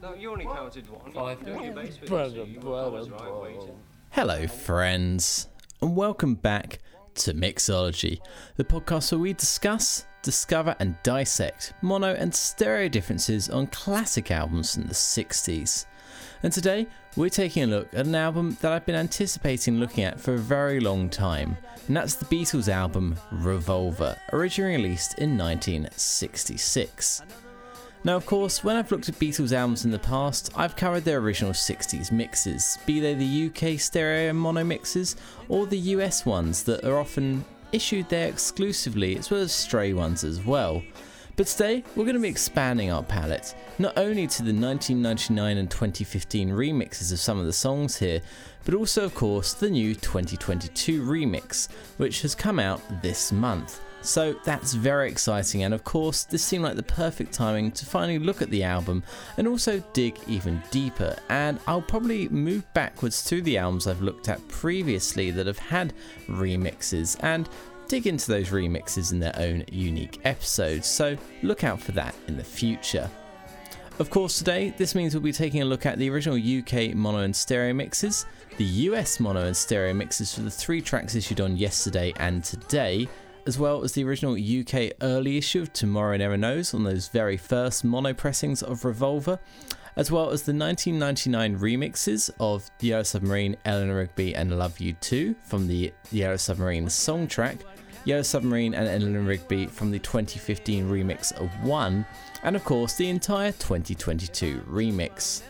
No, you only counted one. Five. Doing your bass with Blah, it, so you blah, were blah, right blah. waiting. Hello, friends, and welcome back to Mixology, the podcast where we discuss, discover, and dissect mono and stereo differences on classic albums from the 60s. And today, we're taking a look at an album that I've been anticipating looking at for a very long time, and that's the Beatles album Revolver, originally released in 1966. Now, of course, when I've looked at Beatles albums in the past, I've covered their original 60s mixes, be they the UK stereo and mono mixes, or the US ones that are often issued there exclusively, as well as stray ones as well. But today, we're going to be expanding our palette, not only to the 1999 and 2015 remixes of some of the songs here, but also, of course, the new 2022 remix, which has come out this month. So that's very exciting, and of course, this seemed like the perfect timing to finally look at the album and also dig even deeper. And I'll probably move backwards through the albums I've looked at previously that have had remixes and dig into those remixes in their own unique episodes. So look out for that in the future. Of course, today this means we'll be taking a look at the original UK mono and stereo mixes, the US mono and stereo mixes for the three tracks issued on yesterday and today, as well as the original UK early issue of Tomorrow Never Knows on those very first mono pressings of Revolver, as well as the 1999 remixes of The Yellow Submarine, Eleanor Rigby, and Love You To from the Yellow Submarine Songtrack, Yellow Submarine and Eleanor Rigby from the 2015 remix of One, and of course the entire 2022 remix.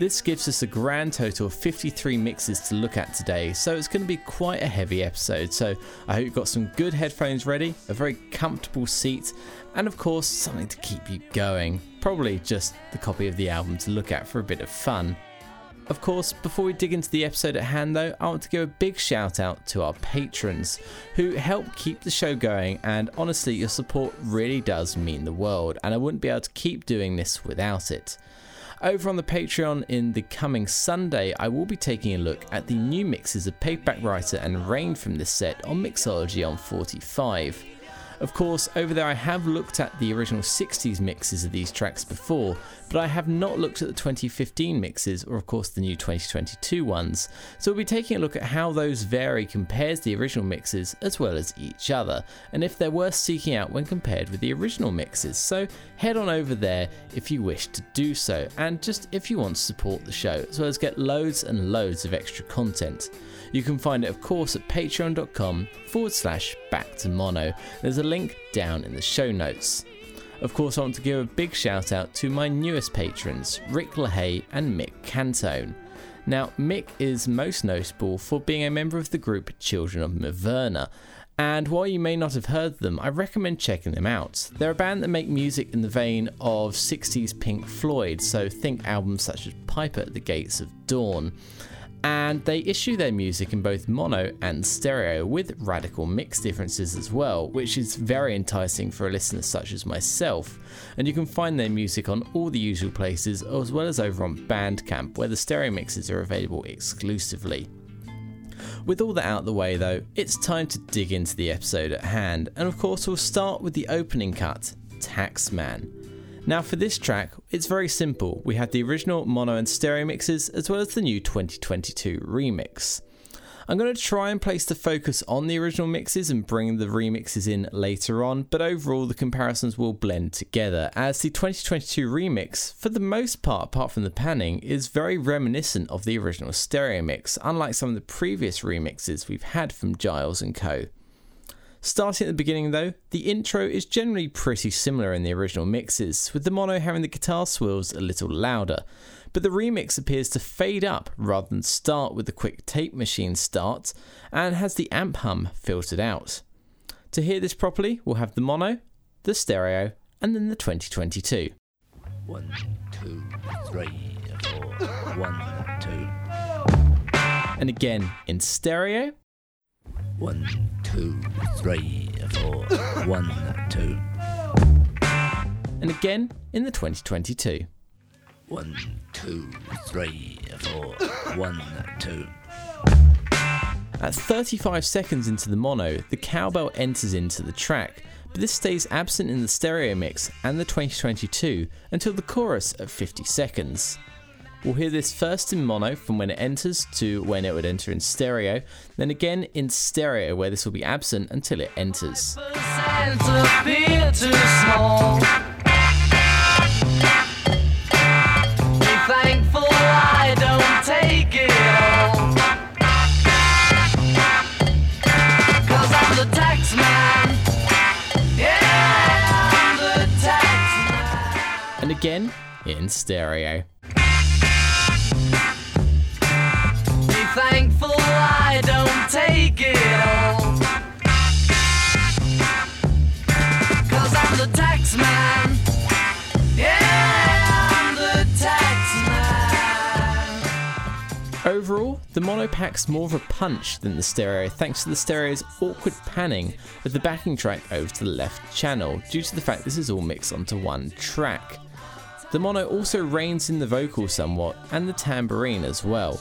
This gives us a grand total of 53 mixes to look at today, so it's going to be quite a heavy episode. So I hope you've got some good headphones ready, a very comfortable seat, and of course something to keep you going. Probably just the copy of the album to look at for a bit of fun. Of course, before we dig into the episode at hand, though, I want to give a big shout out to our patrons who help keep the show going. And honestly, your support really does mean the world, and I wouldn't be able to keep doing this without it. Over on the Patreon in the coming Sunday, I will be taking a look at the new mixes of Paperback Writer and Rain from this set on Mixology on 45. Of course, over there I have looked at the original 60s mixes of these tracks before, but I have not looked at the 2015 mixes or, of course, the new 2022 ones. So we'll be taking a look at how those vary compared to the original mixes as well as each other, and if they're worth seeking out when compared with the original mixes. So head on over there if you wish to do so, and just if you want to support the show, as well as get loads and loads of extra content. You can find it, of course, at patreon.com forward slash back to mono. There's a link down in the show notes. Of course, I want to give a big shout out to my newest patrons, Rick LaHaye and Mick Cantone. Now, Mick is most notable for being a member of the group Children of Maverna, and while you may not have heard them, I recommend checking them out. They're a band that make music in the vein of 60s Pink Floyd, so think albums such as Piper at the Gates of Dawn and they issue their music in both mono and stereo with radical mix differences as well, which is very enticing for a listener such as myself. And you can find their music on all the usual places as well as over on Bandcamp, where the stereo mixes are available exclusively. With all that out of the way, though, it's time to dig into the episode at hand, and of course, we'll start with the opening cut Taxman. Now, for this track, it's very simple. We have the original mono and stereo mixes as well as the new 2022 remix. I'm going to try and place the focus on the original mixes and bring the remixes in later on, but overall the comparisons will blend together as the 2022 remix, for the most part, apart from the panning, is very reminiscent of the original stereo mix, unlike some of the previous remixes we've had from Giles and Co. Starting at the beginning though, the intro is generally pretty similar in the original mixes, with the mono having the guitar swells a little louder, but the remix appears to fade up rather than start with the quick tape machine start, and has the amp hum filtered out. To hear this properly, we'll have the mono, the stereo, and then the 2022. One, two, three, four. One, two. And again in stereo, One, two, three, four. One, two. and again in the 2022. One, two, three, four. One, two. At 35 seconds into the mono, the cowbell enters into the track, but this stays absent in the stereo mix and the 2022 until the chorus at 50 seconds. We'll hear this first in mono from when it enters to when it would enter in stereo, then again in stereo where this will be absent until it enters. again in too Overall, the mono packs more of a punch than the stereo thanks to the stereo's awkward panning of the backing track over to the left channel due to the fact this is all mixed onto one track. The mono also reins in the vocal somewhat and the tambourine as well.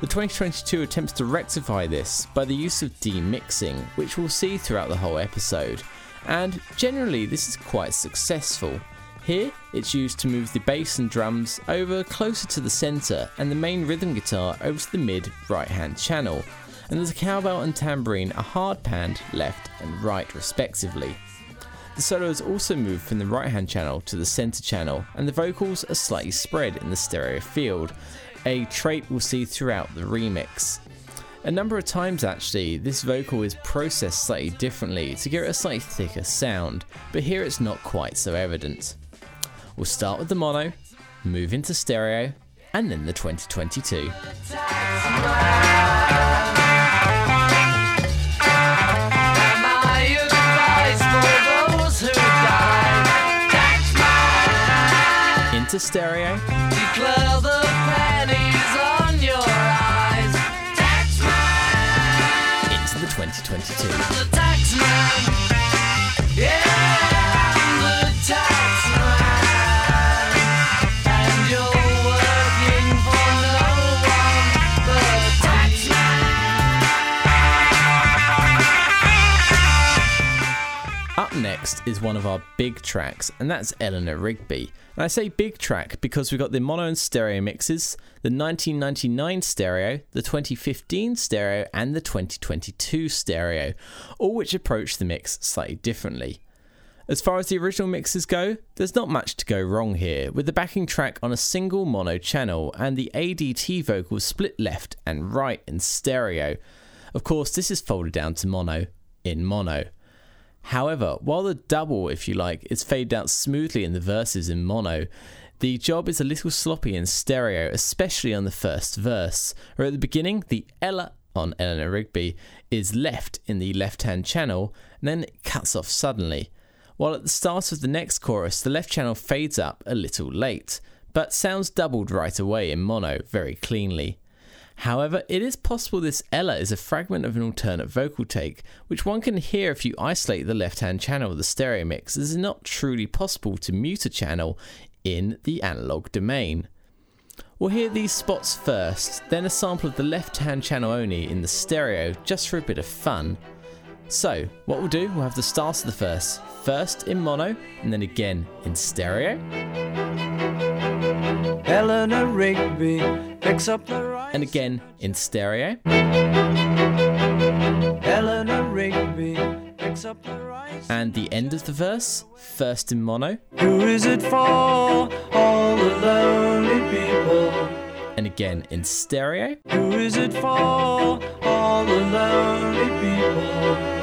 The 2022 attempts to rectify this by the use of demixing, which we'll see throughout the whole episode, and generally this is quite successful. Here, it's used to move the bass and drums over closer to the centre and the main rhythm guitar over to the mid right hand channel, and there's a cowbell and tambourine are hard panned left and right respectively. The solo is also moved from the right hand channel to the centre channel, and the vocals are slightly spread in the stereo field, a trait we'll see throughout the remix. A number of times, actually, this vocal is processed slightly differently to give it a slightly thicker sound, but here it's not quite so evident. We'll start with the mono, move into stereo, and then the 2022. My advice is one of our big tracks, and that's Eleanor Rigby. And I say big track because we've got the mono and stereo mixes, the 1999 stereo, the 2015 stereo, and the 2022 stereo, all which approach the mix slightly differently. As far as the original mixes go, there's not much to go wrong here, with the backing track on a single mono channel and the ADT vocals split left and right in stereo. Of course, this is folded down to mono in mono. However, while the double, if you like, is faded out smoothly in the verses in mono, the job is a little sloppy in stereo, especially on the first verse, where at the beginning, the Ella on Eleanor Rigby is left in the left hand channel, and then it cuts off suddenly. While at the start of the next chorus, the left channel fades up a little late, but sounds doubled right away in mono very cleanly. However, it is possible this Ella is a fragment of an alternate vocal take, which one can hear if you isolate the left hand channel of the stereo mix, as it is not truly possible to mute a channel in the analog domain. We'll hear these spots first, then a sample of the left hand channel only in the stereo, just for a bit of fun. So, what we'll do, we'll have the start of the verse, first in mono, and then again in stereo, Eleanor Rigby picks up the right. and again in stereo, Eleanor Rigby picks up the right. and the end of the verse, first in mono, Who is it for? All the lonely people. and again in stereo, Who is it for? All the lonely people.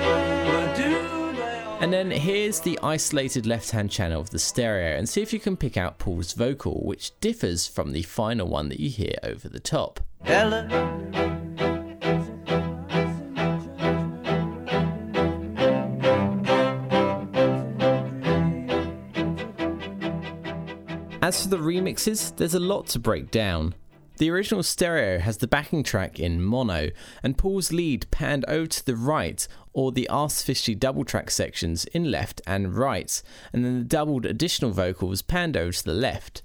And then here's the isolated left hand channel of the stereo, and see if you can pick out Paul's vocal, which differs from the final one that you hear over the top. Eleanor. As for the remixes, there's a lot to break down. The original stereo has the backing track in mono, and Paul's lead panned over to the right, or the artificially double track sections in left and right, and then the doubled additional vocals panned over to the left.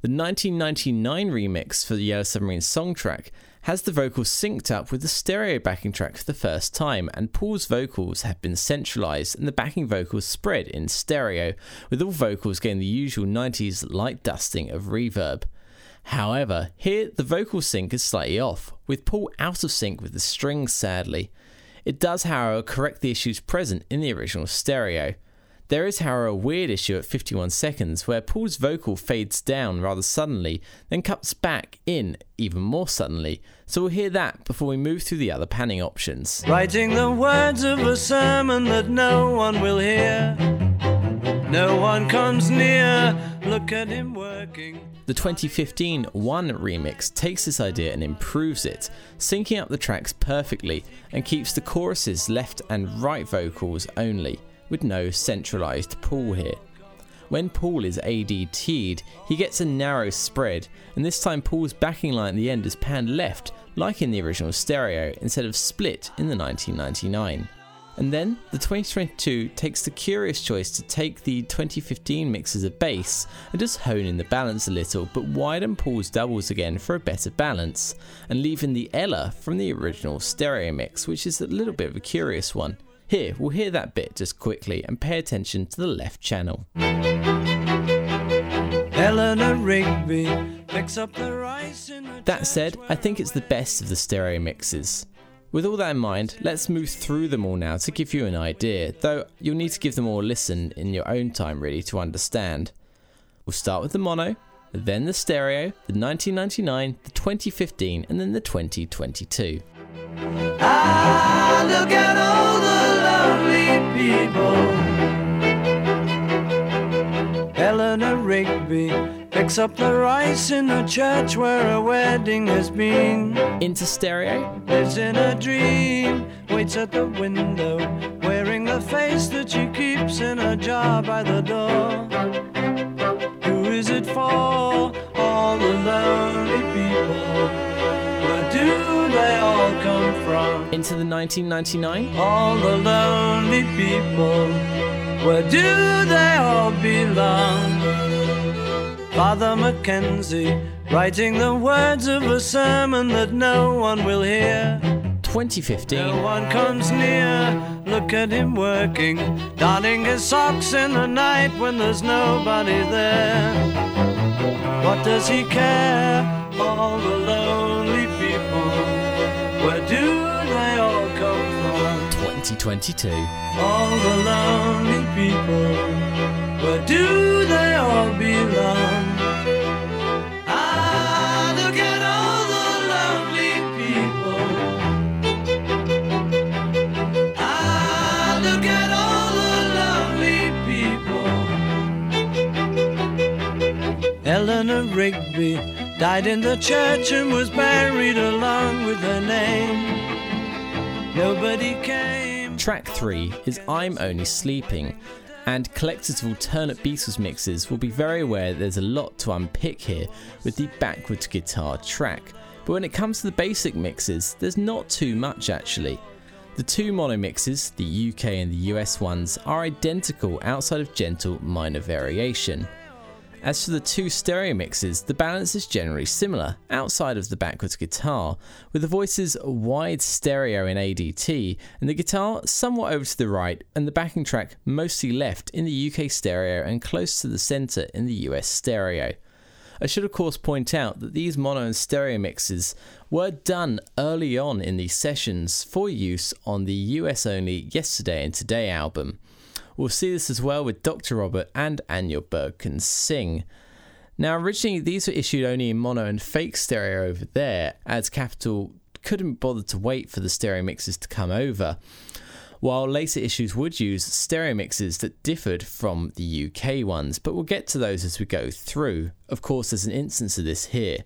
The 1999 remix for the Yellow Submarine Songtrack has the vocals synced up with the stereo backing track for the first time, and Paul's vocals have been centralized and the backing vocals spread in stereo, with all vocals getting the usual 90s light dusting of reverb. However, here the vocal sync is slightly off, with Paul out of sync with the strings sadly. It does, however, correct the issues present in the original stereo. There is, however, a weird issue at 51 seconds where Paul's vocal fades down rather suddenly, then cuts back in even more suddenly. So we'll hear that before we move through the other panning options. Writing the words of a sermon that no one will hear. No one comes near. Look at him working. The 2015 One remix takes this idea and improves it, syncing up the tracks perfectly and keeps the choruses left and right vocals only with no centralised Paul here. When Paul is ADT'd, he gets a narrow spread, and this time Paul's backing line at the end is panned left, like in the original stereo, instead of split in the 1999. And then the 2022 takes the curious choice to take the 2015 mix as a base and just hone in the balance a little, but widen Paul's doubles again for a better balance, and leaving the Ella from the original stereo mix, which is a little bit of a curious one. Here, we'll hear that bit just quickly and pay attention to the left channel. Eleanor Rigby picks up the rice in the That said, I think it's the best of the stereo mixes. With all that in mind, let's move through them all now to give you an idea, though you'll need to give them all a listen in your own time really to understand. We'll start with the mono, then the stereo, the 1999, the 2015, and then the 2022. Ah, look at all the lonely people. Eleanor Rigby picks up the rice in the church where a wedding has been. Into stereo, Lives in a dream, waits at the window, wearing the face that she keeps in a jar by the door. Who is it for? All the lonely people. Where do they all come from? into the 1999, All the lonely people. Where do they all belong? Father McKenzie writing the words of a sermon that no one will hear. 2015, No one comes near. Look at him working, darning his socks in the night when there's nobody there. What does he care? All the lonely people. Where do they all come from? 2022, All the lonely people. Where do they all belong? Rigby died in the church and was buried along with her name. Nobody came. Track 3 is I'm Only Sleeping, and collectors of alternate Beatles mixes will be very aware that there's a lot to unpick here with the backwards guitar track. But when it comes to the basic mixes, there's not too much actually. The two mono mixes, the UK and the US ones, are identical outside of gentle minor variation. As for the two stereo mixes, the balance is generally similar, outside of the backwards guitar, with the voices wide stereo in ADT and the guitar somewhat over to the right and the backing track mostly left in the UK stereo and close to the centre in the US stereo. I should of course point out that these mono and stereo mixes were done early on in these sessions for use on the US only Yesterday and Today album. We'll see this as well with Dr. Robert and Anya Berg Can Sing. Now, originally, these were issued only in mono and fake stereo over there, as Capitol couldn't bother to wait for the stereo mixes to come over, while later issues would use stereo mixes that differed from the UK ones, but we'll get to those as we go through. Of course, there's an instance of this here.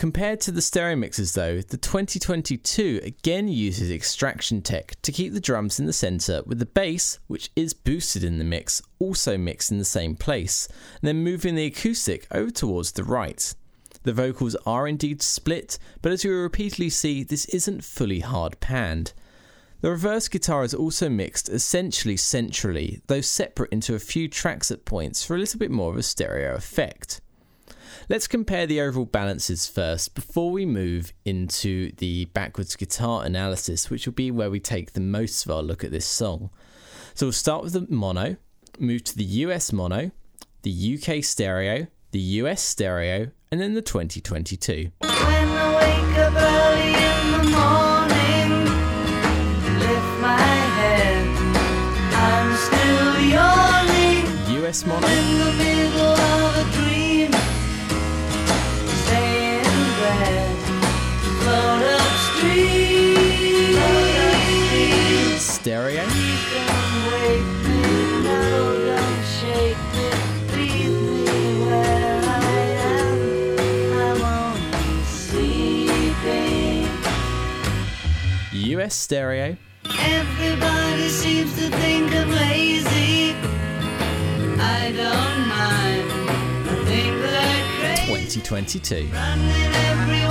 Compared to the stereo mixes though, the 2022 again uses extraction tech to keep the drums in the centre with the bass, which is boosted in the mix, also mixed in the same place, and then moving the acoustic over towards the right. The vocals are indeed split, but as you will repeatedly see, this isn't fully hard panned. The reverse guitar is also mixed essentially centrally, though separate into a few tracks at points for a little bit more of a stereo effect. Let's compare the overall balances first before we move into the backwards guitar analysis, which will be where we take the most of our look at this song. So we'll start with the mono, move to the US mono, the UK stereo, the US stereo, and then the 2022. When I sleeping. US stereo, Everybody seems to think I'm lazy. I don't mind. I think they're crazy. 2022.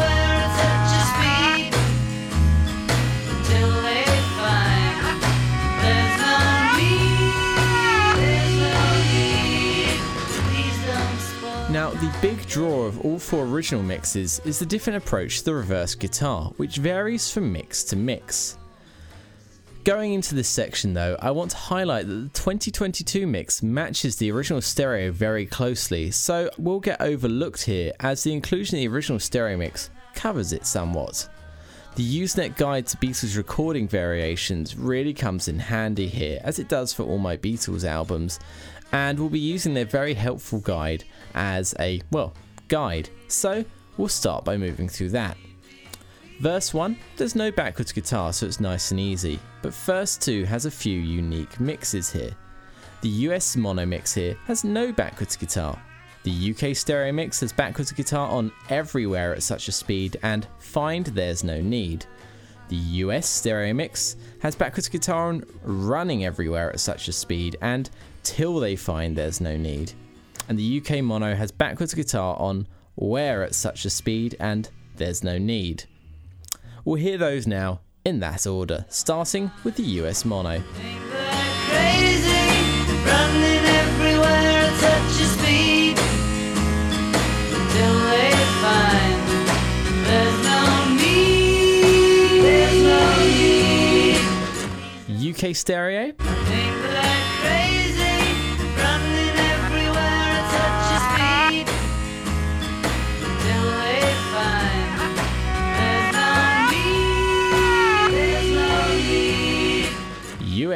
The big draw of all four original mixes is the different approach to the reverse guitar, which varies from mix to mix. Going into this section though, I want to highlight that the 2022 mix matches the original stereo very closely, so we'll get overlooked here as the inclusion of the original stereo mix covers it somewhat. The Usenet guide to Beatles recording variations really comes in handy here, as it does for all my Beatles albums, and we'll be using their very helpful guide as a, well, guide. So we'll start by moving through that. Verse 1, there's no backwards guitar, so it's nice and easy, but verse 2 has a few unique mixes here. The US mono mix here has no backwards guitar. The UK stereo mix has backwards guitar on everywhere at such a speed and find there's no need. The US stereo mix has backwards guitar on running everywhere at such a speed and till they find there's no need. And the UK mono has backwards guitar on where at such a speed and there's no need. We'll hear those now in that order, starting with the US mono. UK they're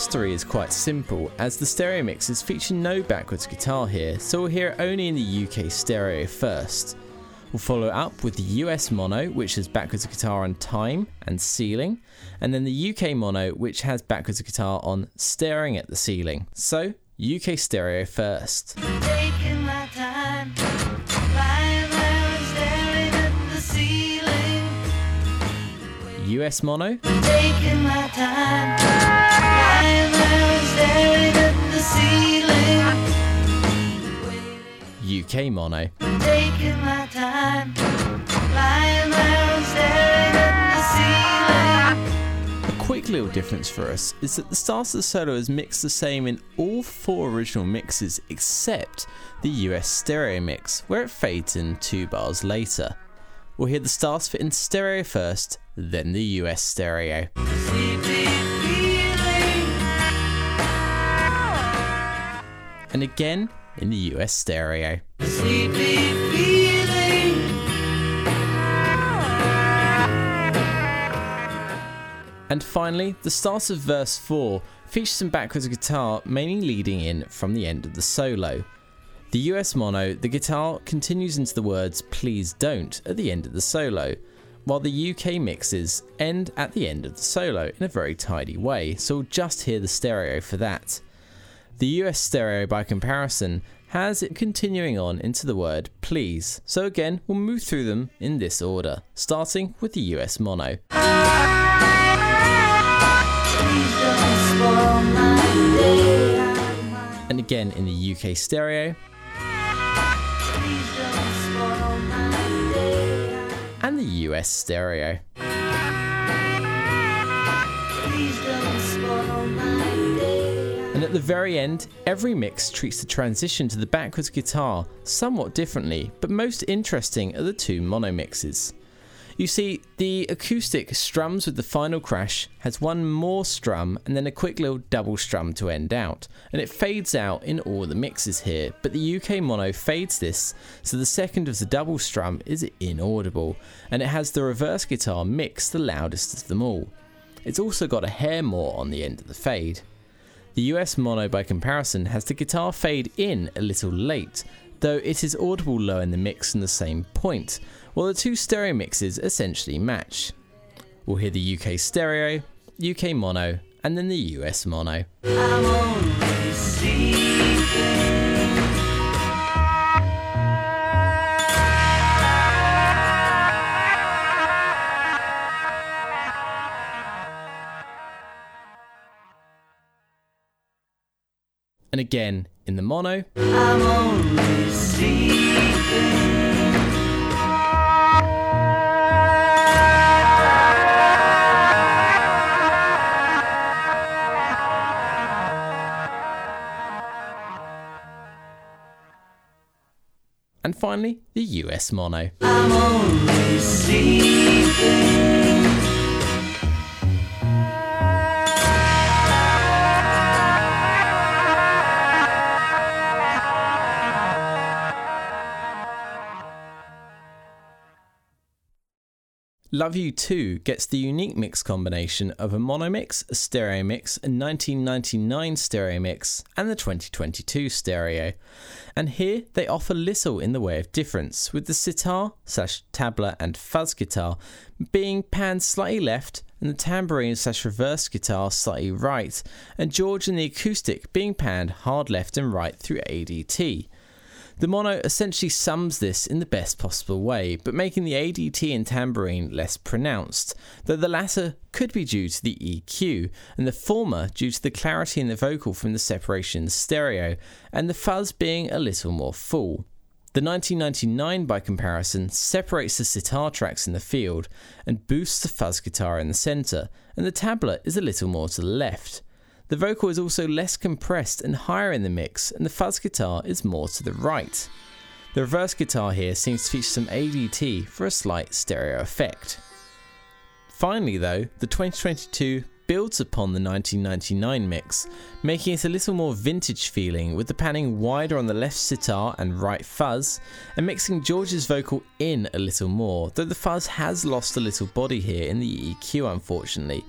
Verse 3 is quite simple, as the stereo mixes feature no backwards guitar here, so we'll hear it only in the UK stereo first. We'll follow up with the US mono, which has backwards guitar on time and ceiling, and then the UK mono, which has backwards guitar on staring at the ceiling. So, UK stereo first. taking my UK mono, Taking time, lying there and staring at the ceiling. A quick little difference for us is that the the solo is mixed the same in all four original mixes except the US stereo mix, where it fades in two bars later. We'll hear the stars fit in stereo first, then the US stereo. And again in the US stereo. And finally, the start of verse 4 features some backwards guitar, mainly leading in from the end of the solo. The US mono, the guitar continues into the words please don't at the end of the solo, while the UK mixes end at the end of the solo in a very tidy way, so we'll just hear the stereo for that. The US stereo, by comparison, has it continuing on into the word please. So again, we'll move through them in this order, starting with the US mono. And again in the UK stereo, and the US stereo. At the very end, every mix treats the transition to the backwards guitar somewhat differently, but most interesting are the two mono mixes. You see, the acoustic strums with the final crash has one more strum and then a quick little double strum to end out, and it fades out in all the mixes here, but the UK mono fades this so the second of the double strum is inaudible, and it has the reverse guitar mix the loudest of them all. It's also got a hair more on the end of the fade. The US mono, by comparison, has the guitar fade in a little late, though it is audible low in the mix in the same point, while the two stereo mixes essentially match. We'll hear the UK stereo, UK mono, and then the US mono. And again, in the mono, I'm only and finally, the US mono. Love You To gets the unique mix combination of a mono mix, a stereo mix, a 1999 stereo mix, and the 2022 stereo. And here they offer little in the way of difference, with the sitar slash tabla and fuzz guitar being panned slightly left, and the tambourine slash reverse guitar slightly right, and George and the acoustic being panned hard left and right through ADT. The mono essentially sums this in the best possible way, but making the ADT and tambourine less pronounced, though the latter could be due to the EQ, and the former due to the clarity in the vocal from the separation in stereo, and the fuzz being a little more full. The 1999 by comparison separates the sitar tracks in the field and boosts the fuzz guitar in the centre, and the tabla is a little more to the left. The vocal is also less compressed and higher in the mix, and the fuzz guitar is more to the right. The reverse guitar here seems to feature some ADT for a slight stereo effect. Finally, though, the 2022 builds upon the 1999 mix, making it a little more vintage feeling with the panning wider on the left sitar and right fuzz, and mixing George's vocal in a little more, though the fuzz has lost a little body here in the EQ unfortunately.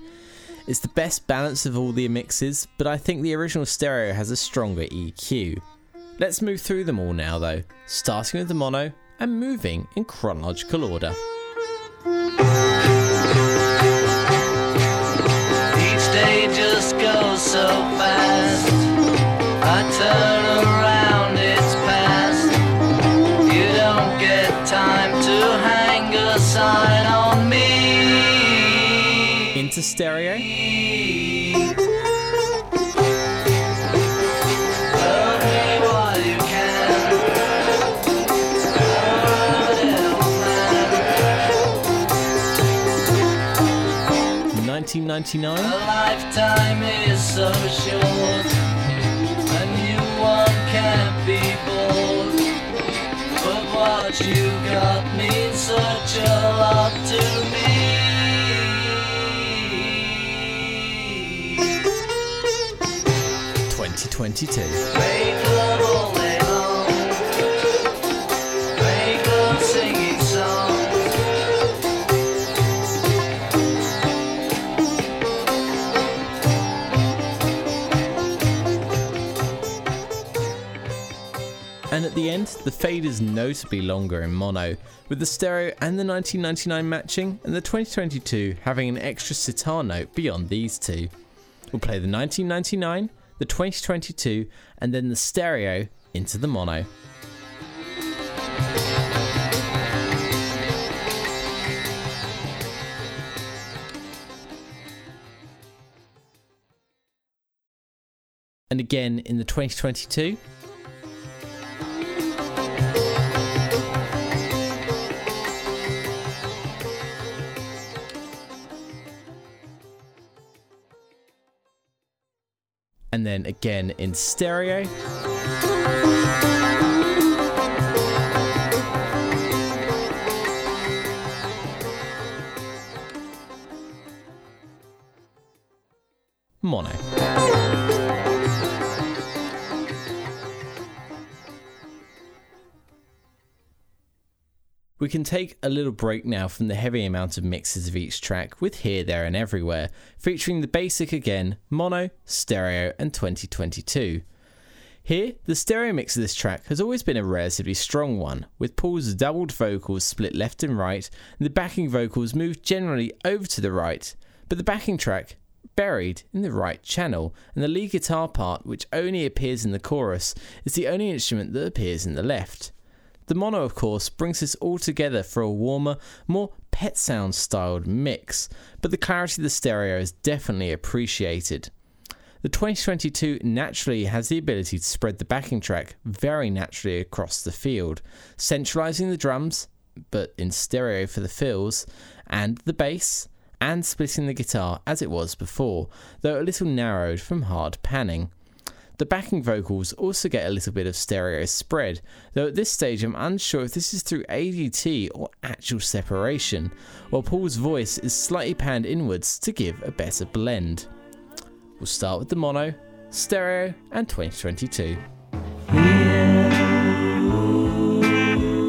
It's the best balance of all the mixes, but I think the original stereo has a stronger EQ. Let's move through them all now though, starting with the mono and moving in chronological order. Each day just goes so fast. I turn Into stereo, man. 1999, A lifetime is so short, and you one can't be. But what you got means such a lot to me. 2022. and at the end, the fade is notably longer in mono, with the stereo and the 1999 matching, and the 2022 having an extra sitar note beyond these two. We'll play the 1999 the 2022, and then the stereo into the mono. And again in the 2022. And then again in stereo. We can take a little break now from the heavy amount of mixes of each track with Here, There and Everywhere, featuring the basic again, mono, stereo and 2022. Here, the stereo mix of this track has always been a relatively strong one, with Paul's doubled vocals split left and right, and the backing vocals moved generally over to the right, but the backing track buried in the right channel, and the lead guitar part, which only appears in the chorus, is the only instrument that appears in the left. The mono, of course, brings us all together for a warmer, more pet sound styled mix, but the clarity of the stereo is definitely appreciated. The 2022 naturally has the ability to spread the backing track very naturally across the field, centralizing the drums, but in stereo for the fills, and the bass, and splitting the guitar as it was before, though a little narrowed from hard panning. The backing vocals also get a little bit of stereo spread, though at this stage I'm unsure if this is through ADT or actual separation, while Paul's voice is slightly panned inwards to give a better blend. We'll start with the mono, stereo, and 2022.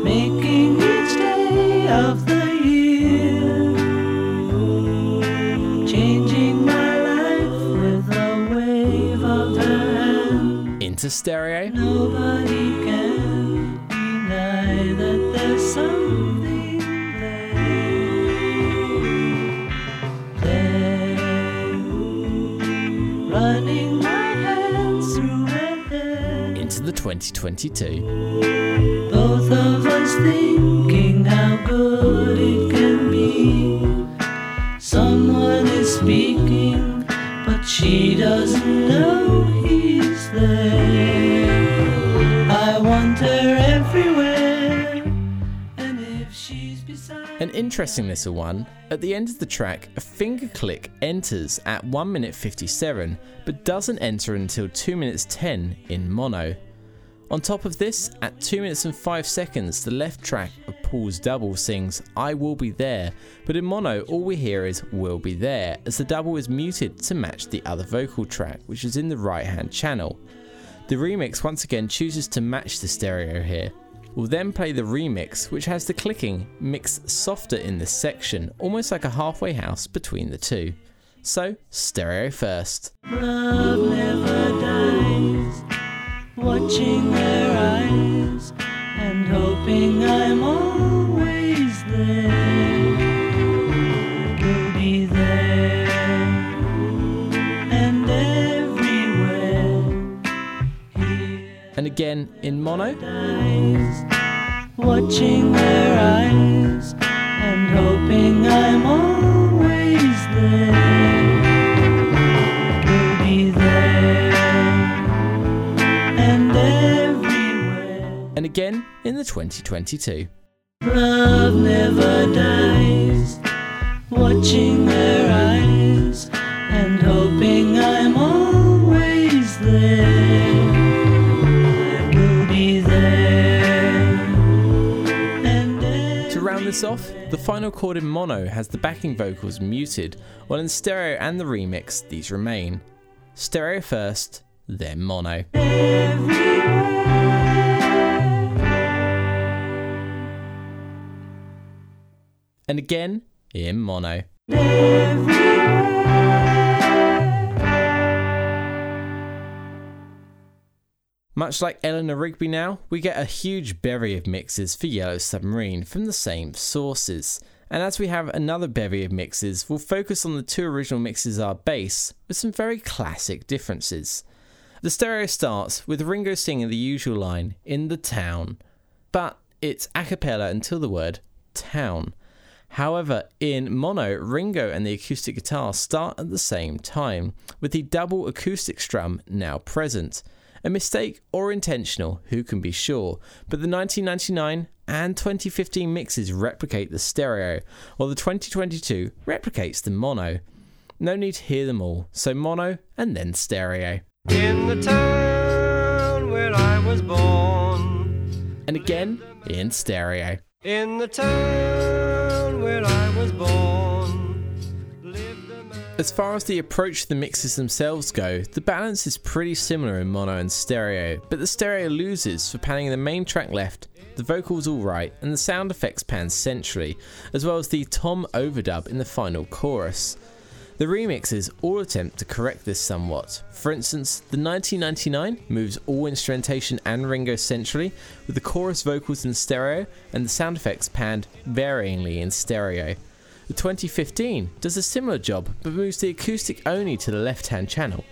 making hand. Into stereo, Nobody can deny that there's something there. There, running my hands through her hair. into the 2022. Both of us thinking how good it can be. Someone is speaking, but she doesn't know he's An interesting little one, at the end of the track, a finger click enters at 1 minute 57, but doesn't enter until 2 minutes 10 in mono. On top of this, at 2 minutes and 5 seconds, the left track of Paul's double sings I Will Be There, but in mono, all we hear is Will Be There, as the double is muted to match the other vocal track, which is in the right hand channel. The remix once again chooses to match the stereo here. We'll then play the remix, which has the clicking mixed softer in this section, almost like a halfway house between the two. So, stereo first. Love never dies. Watching their eyes and hoping I'm always there. We'll be there and everywhere. Here And again in mono. watching their eyes in the 2022. Love never dies, watching their eyes and hoping I'm always there. I will be there. To round this off, the final chord in mono has the backing vocals muted, while in stereo and the remix, these remain. Stereo first, then mono. And again in mono. Much like Eleanor Rigby now, we get a huge bevy of mixes for Yellow Submarine from the same sources. And as we have another bevy of mixes, we'll focus on the two original mixes our base with some very classic differences. The stereo starts with Ringo singing the usual line, in the town, but it's a cappella until the word town. However, in mono, Ringo and the acoustic guitar start at the same time, with the double acoustic strum now present. A mistake or intentional, who can be sure? But the 1999 and 2015 mixes replicate the stereo, while the 2022 replicates the mono. No need to hear them all, so mono and then stereo. In the town where I was born. And again in stereo. In the town where I was born. As far as the approach to the mixes themselves go, the balance is pretty similar in mono and stereo, but the stereo loses for panning the main track left, the vocals all right, and the sound effects pan centrally, as well as the tom overdub in the final chorus. The remixes all attempt to correct this somewhat. For instance, the 1999 moves all instrumentation and Ringo centrally, with the chorus vocals in stereo and the sound effects panned varyingly in stereo. The 2015 does a similar job but moves the acoustic only to the left hand channel.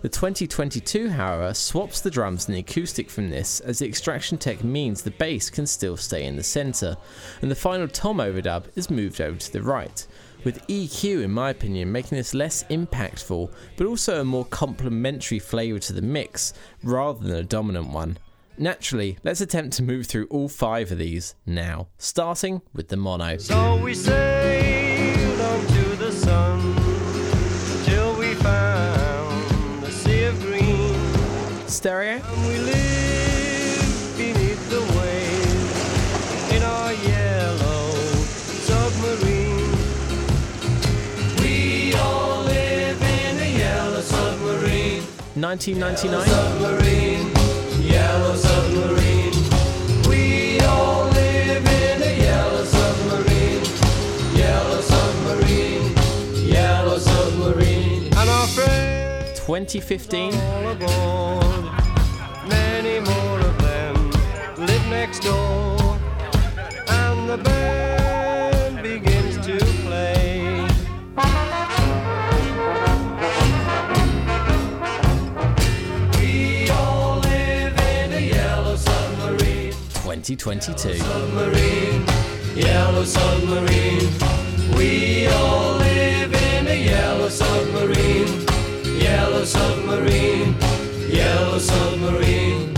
The 2022, however, swaps the drums and the acoustic from this as the extraction tech means the bass can still stay in the centre, and the final tom overdub is moved over to the right, with EQ, in my opinion, making this less impactful but also a more complementary flavour to the mix rather than a dominant one. Naturally, let's attempt to move through all five of these now, starting with the mono. So we 1999, Submarine, yellow submarine. We all live in a yellow submarine. Yellow submarine, yellow submarine. And our friends 2015, 2022. Yellow submarine, yellow submarine. We all live in a yellow submarine, yellow submarine, yellow submarine.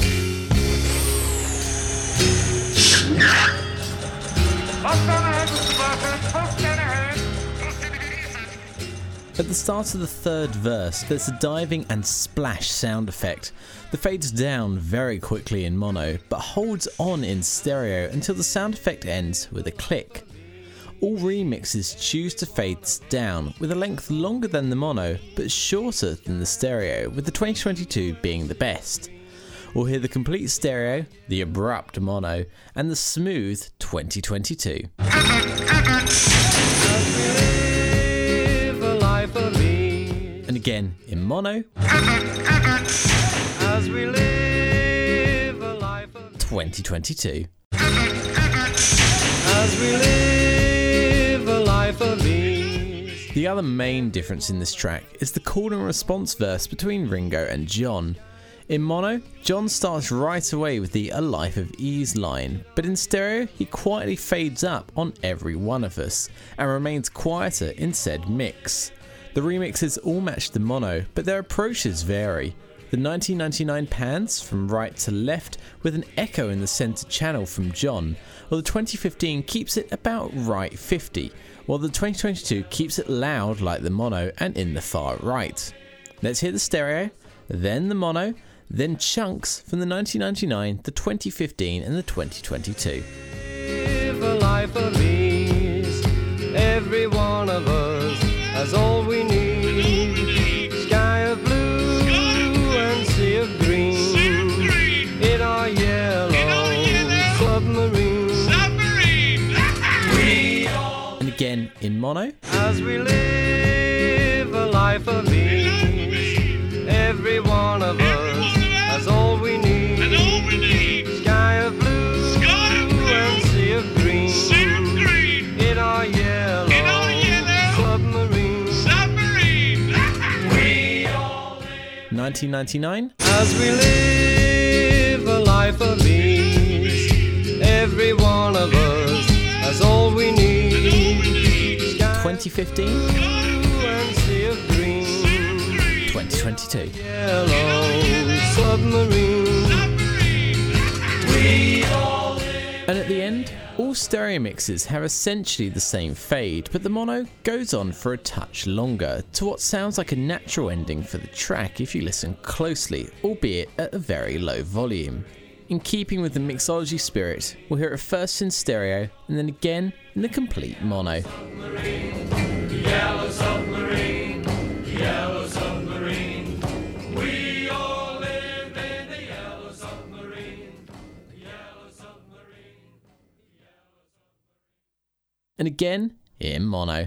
At the start of the third verse, there's a diving and splash sound effect, that fades down very quickly in mono, but holds on in stereo until the sound effect ends with a click. All remixes choose to fade down, with a length longer than the mono, but shorter than the stereo, with the 2022 being the best. We'll hear the complete stereo, the abrupt mono, and the smooth 2022. Live a life of ease. And again in mono, As we live a life of 2022. As we live a life of ease. The other main difference in this track is the call and response verse between Ringo and John. In mono, John starts right away with the A Life of Ease line, but in stereo, he quietly fades up on every one of us and remains quieter in said mix. The remixes all match the mono, but their approaches vary. The 1999 pans from right to left with an echo in the centre channel from John, while the 2015 keeps it about right 50, while the 2022 keeps it loud like the mono and in the far right. Let's hear the stereo, then the mono, then chunks from the 1999, the 2015, and the 2022. Live life of ease. Every one of us has all we need. Mono, as we live a life of ease. Every one of us has all we need. Sky of blue and sea of green. In our yellow submarine. We all 1999, 1999. As we live a life of ease, every one of us has all we need. Sky 2015, blue and sea of green, 2022. yellow submarine. We all And at the end, all stereo mixes have essentially the same fade, but the mono goes on for a touch longer to what sounds like a natural ending for the track if you listen closely, albeit at a very low volume. In keeping with the mixology spirit, we'll hear it first in stereo and then again in the complete mono. And again in mono.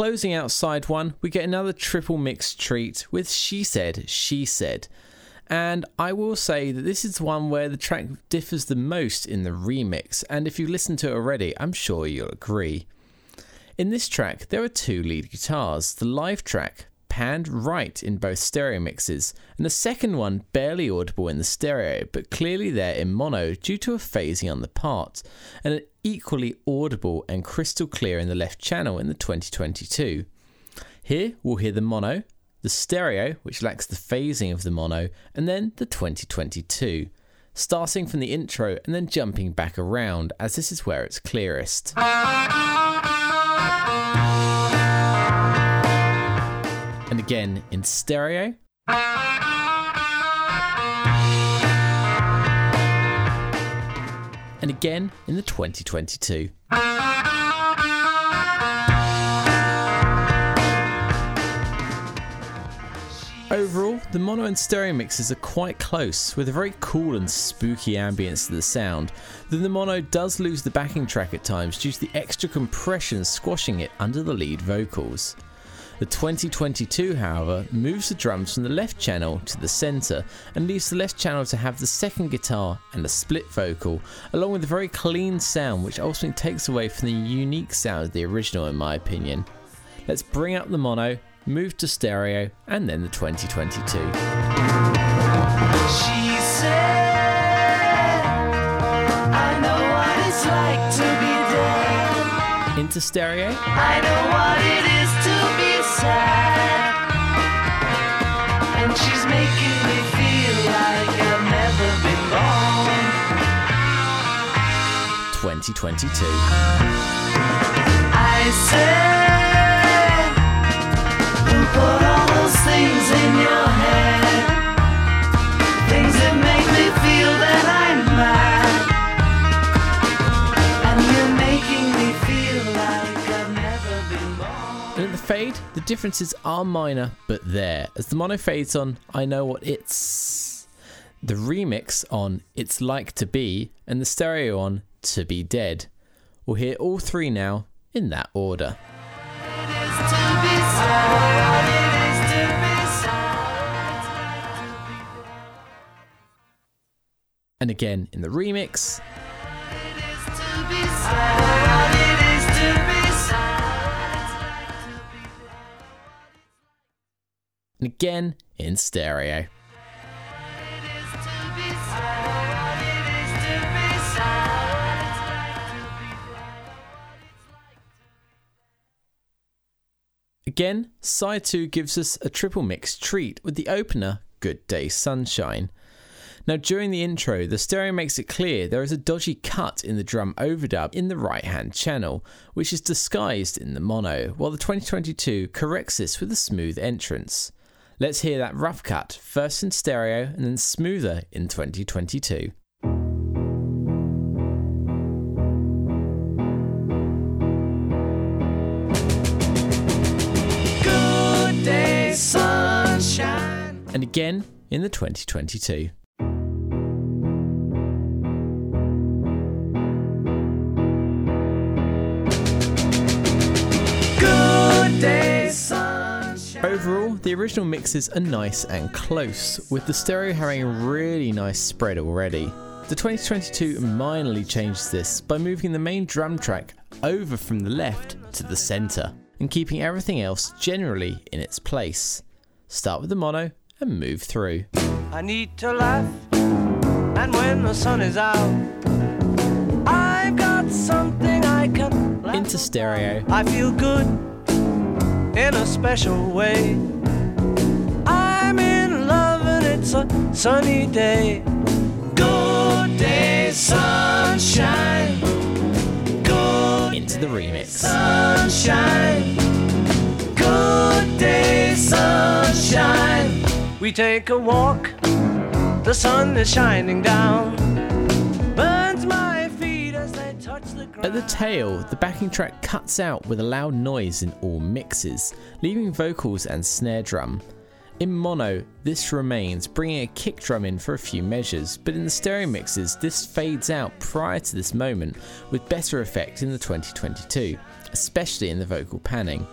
Closing out side one, we get another triple mix treat with She Said, She Said. And I will say that this is one where the track differs the most in the remix, and if you listen to it already, I'm sure you'll agree. In this track, there are two lead guitars. The live track, panned right in both stereo mixes, and the second one barely audible in the stereo, but clearly there in mono due to a phasing on the part, and an equally audible and crystal clear in the left channel in the 2022. Here we'll hear the mono, the stereo, which lacks the phasing of the mono, and then the 2022. Starting from the intro and then jumping back around, as this is where it's clearest. And again in stereo. And again in the 2022. Overall, the mono and stereo mixes are quite close, with a very cool and spooky ambience to the sound, though the mono does lose the backing track at times due to the extra compression squashing it under the lead vocals. The 2022, however, moves the drums from the left channel to the centre and leaves the left channel to have the second guitar and a split vocal, along with a very clean sound which ultimately takes away from the unique sound of the original, in my opinion. Let's bring up the mono, move to stereo, and then the 2022. She said, I know what it's like to be dead. Into stereo, sad. And she's making me feel like I've never been born. 2022. I said, fade, the differences are minor, but there. As the mono fades on, I know what it's. The remix on It's Like to Be, and the stereo on To Be Dead. We'll hear all three now in that order. And again in the remix. And again in stereo. Again, side 2 gives us a triple mix treat with the opener Good Day Sunshine. Now, during the intro, the stereo makes it clear there is a dodgy cut in the drum overdub in the right hand channel, which is disguised in the mono, while the 2022 corrects this with a smooth entrance. Let's hear that rough cut, first in stereo and then smoother in 2022. Good day, sunshine. And again in the 2022. Overall, the original mixes are nice and close, with the stereo having a really nice spread already. The 2022 minorly changes this by moving the main drum track over from the left to the centre and keeping everything else generally in its place. Start with the mono and move through. I need to laugh, and when the sun is out, I've got something I can. Into stereo, I feel good in a special way. It's a sunny day. Good day, sunshine. Good into the remix. sunshine. Good day, sunshine. We take a walk. The sun is shining down. Burns my feet as they touch the ground. At the tail, the backing track cuts out with a loud noise in all mixes, leaving vocals and snare drum. In mono, this remains, bringing a kick drum in for a few measures, but in the stereo mixes, this fades out prior to this moment with better effect in the 2022, especially in the vocal panning.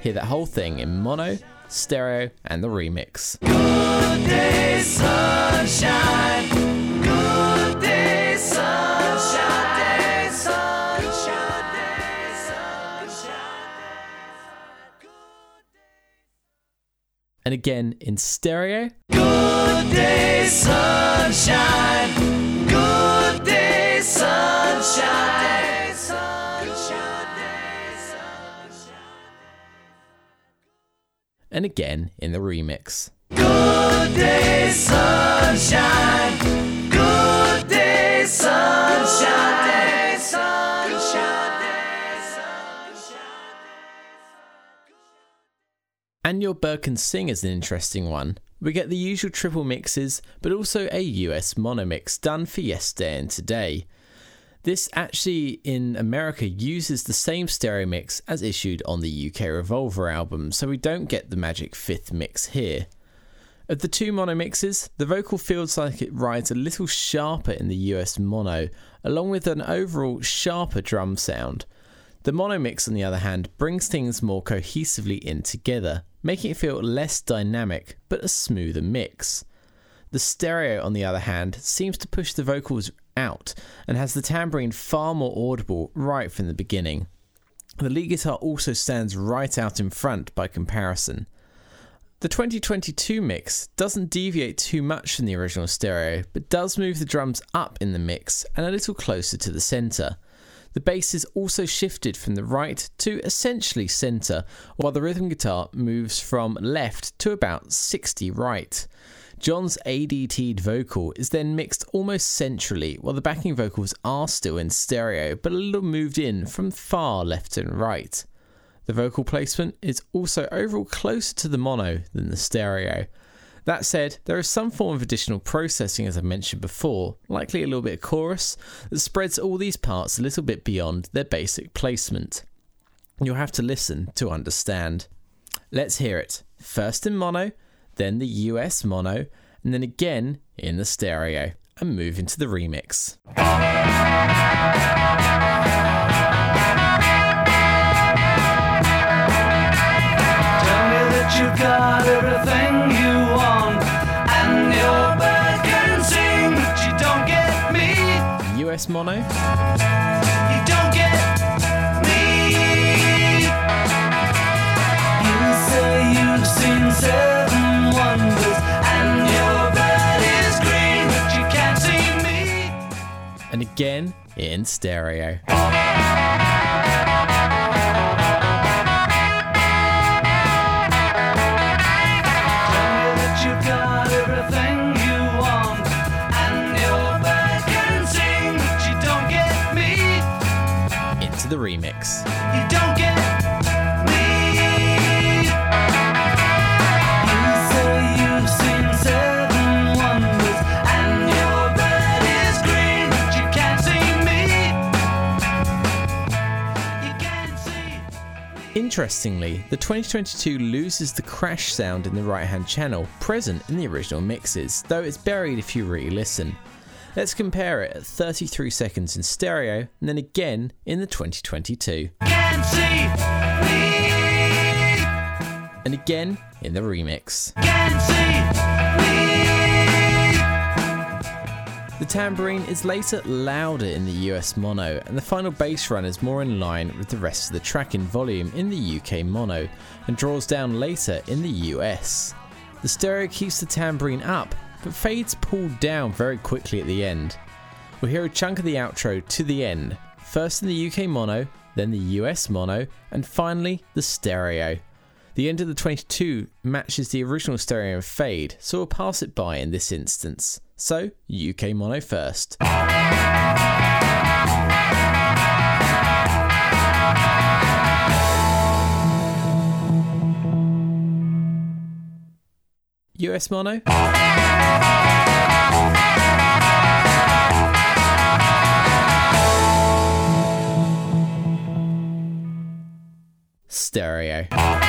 Hear that whole thing in mono, stereo, and the remix. And again in stereo, Good day, sunshine. Good day, sunshine. Day, sunshine. Day, sunshine. and again in the remix. Good day, sunshine. Good day, sunshine. Your Bird Can Sing is an interesting one. We get the usual triple mixes, but also a US mono mix done for yesterday and today. This actually in America uses the same stereo mix as issued on the UK Revolver album, so we don't get the magic fifth mix here. Of the two mono mixes, the vocal feels like it rides a little sharper in the US mono, along with an overall sharper drum sound. The mono mix, on the other hand, brings things more cohesively in together, making it feel less dynamic but a smoother mix. The stereo, on the other hand, seems to push the vocals out and has the tambourine far more audible right from the beginning. The lead guitar also stands right out in front by comparison. The 2022 mix doesn't deviate too much from the original stereo, but does move the drums up in the mix and a little closer to the centre. The bass is also shifted from the right to essentially centre, while the rhythm guitar moves from left to about 60 right. John's ADT'd vocal is then mixed almost centrally, while the backing vocals are still in stereo but a little moved in from far left and right. The vocal placement is also overall closer to the mono than the stereo. That said, there is some form of additional processing, as I mentioned before, likely a little bit of chorus, that spreads all these parts a little bit beyond their basic placement. You'll have to listen to understand. Let's hear it. First in mono, then the US mono, and then again in the stereo, and move into the remix. Tell me that you've got everything see me. and again in stereo. Can't see. Interestingly, the 2022 loses the crash sound in the right hand channel present in the original mixes, though it's buried if you really listen. Let's compare it at 33 seconds in stereo and then again in the 2022, Can't see me. and again in the remix. Can't see me. The tambourine is later louder in the US mono, and the final bass run is more in line with the rest of the track in volume in the UK mono, and draws down later in the US. The stereo keeps the tambourine up, but fades pulled down very quickly at the end. We'll hear a chunk of the outro to the end, first in the UK mono, then the US mono, and finally the stereo. The end of the 22 matches the original stereo and fade, so we'll pass it by in this instance. So, UK mono first. US mono. Stereo.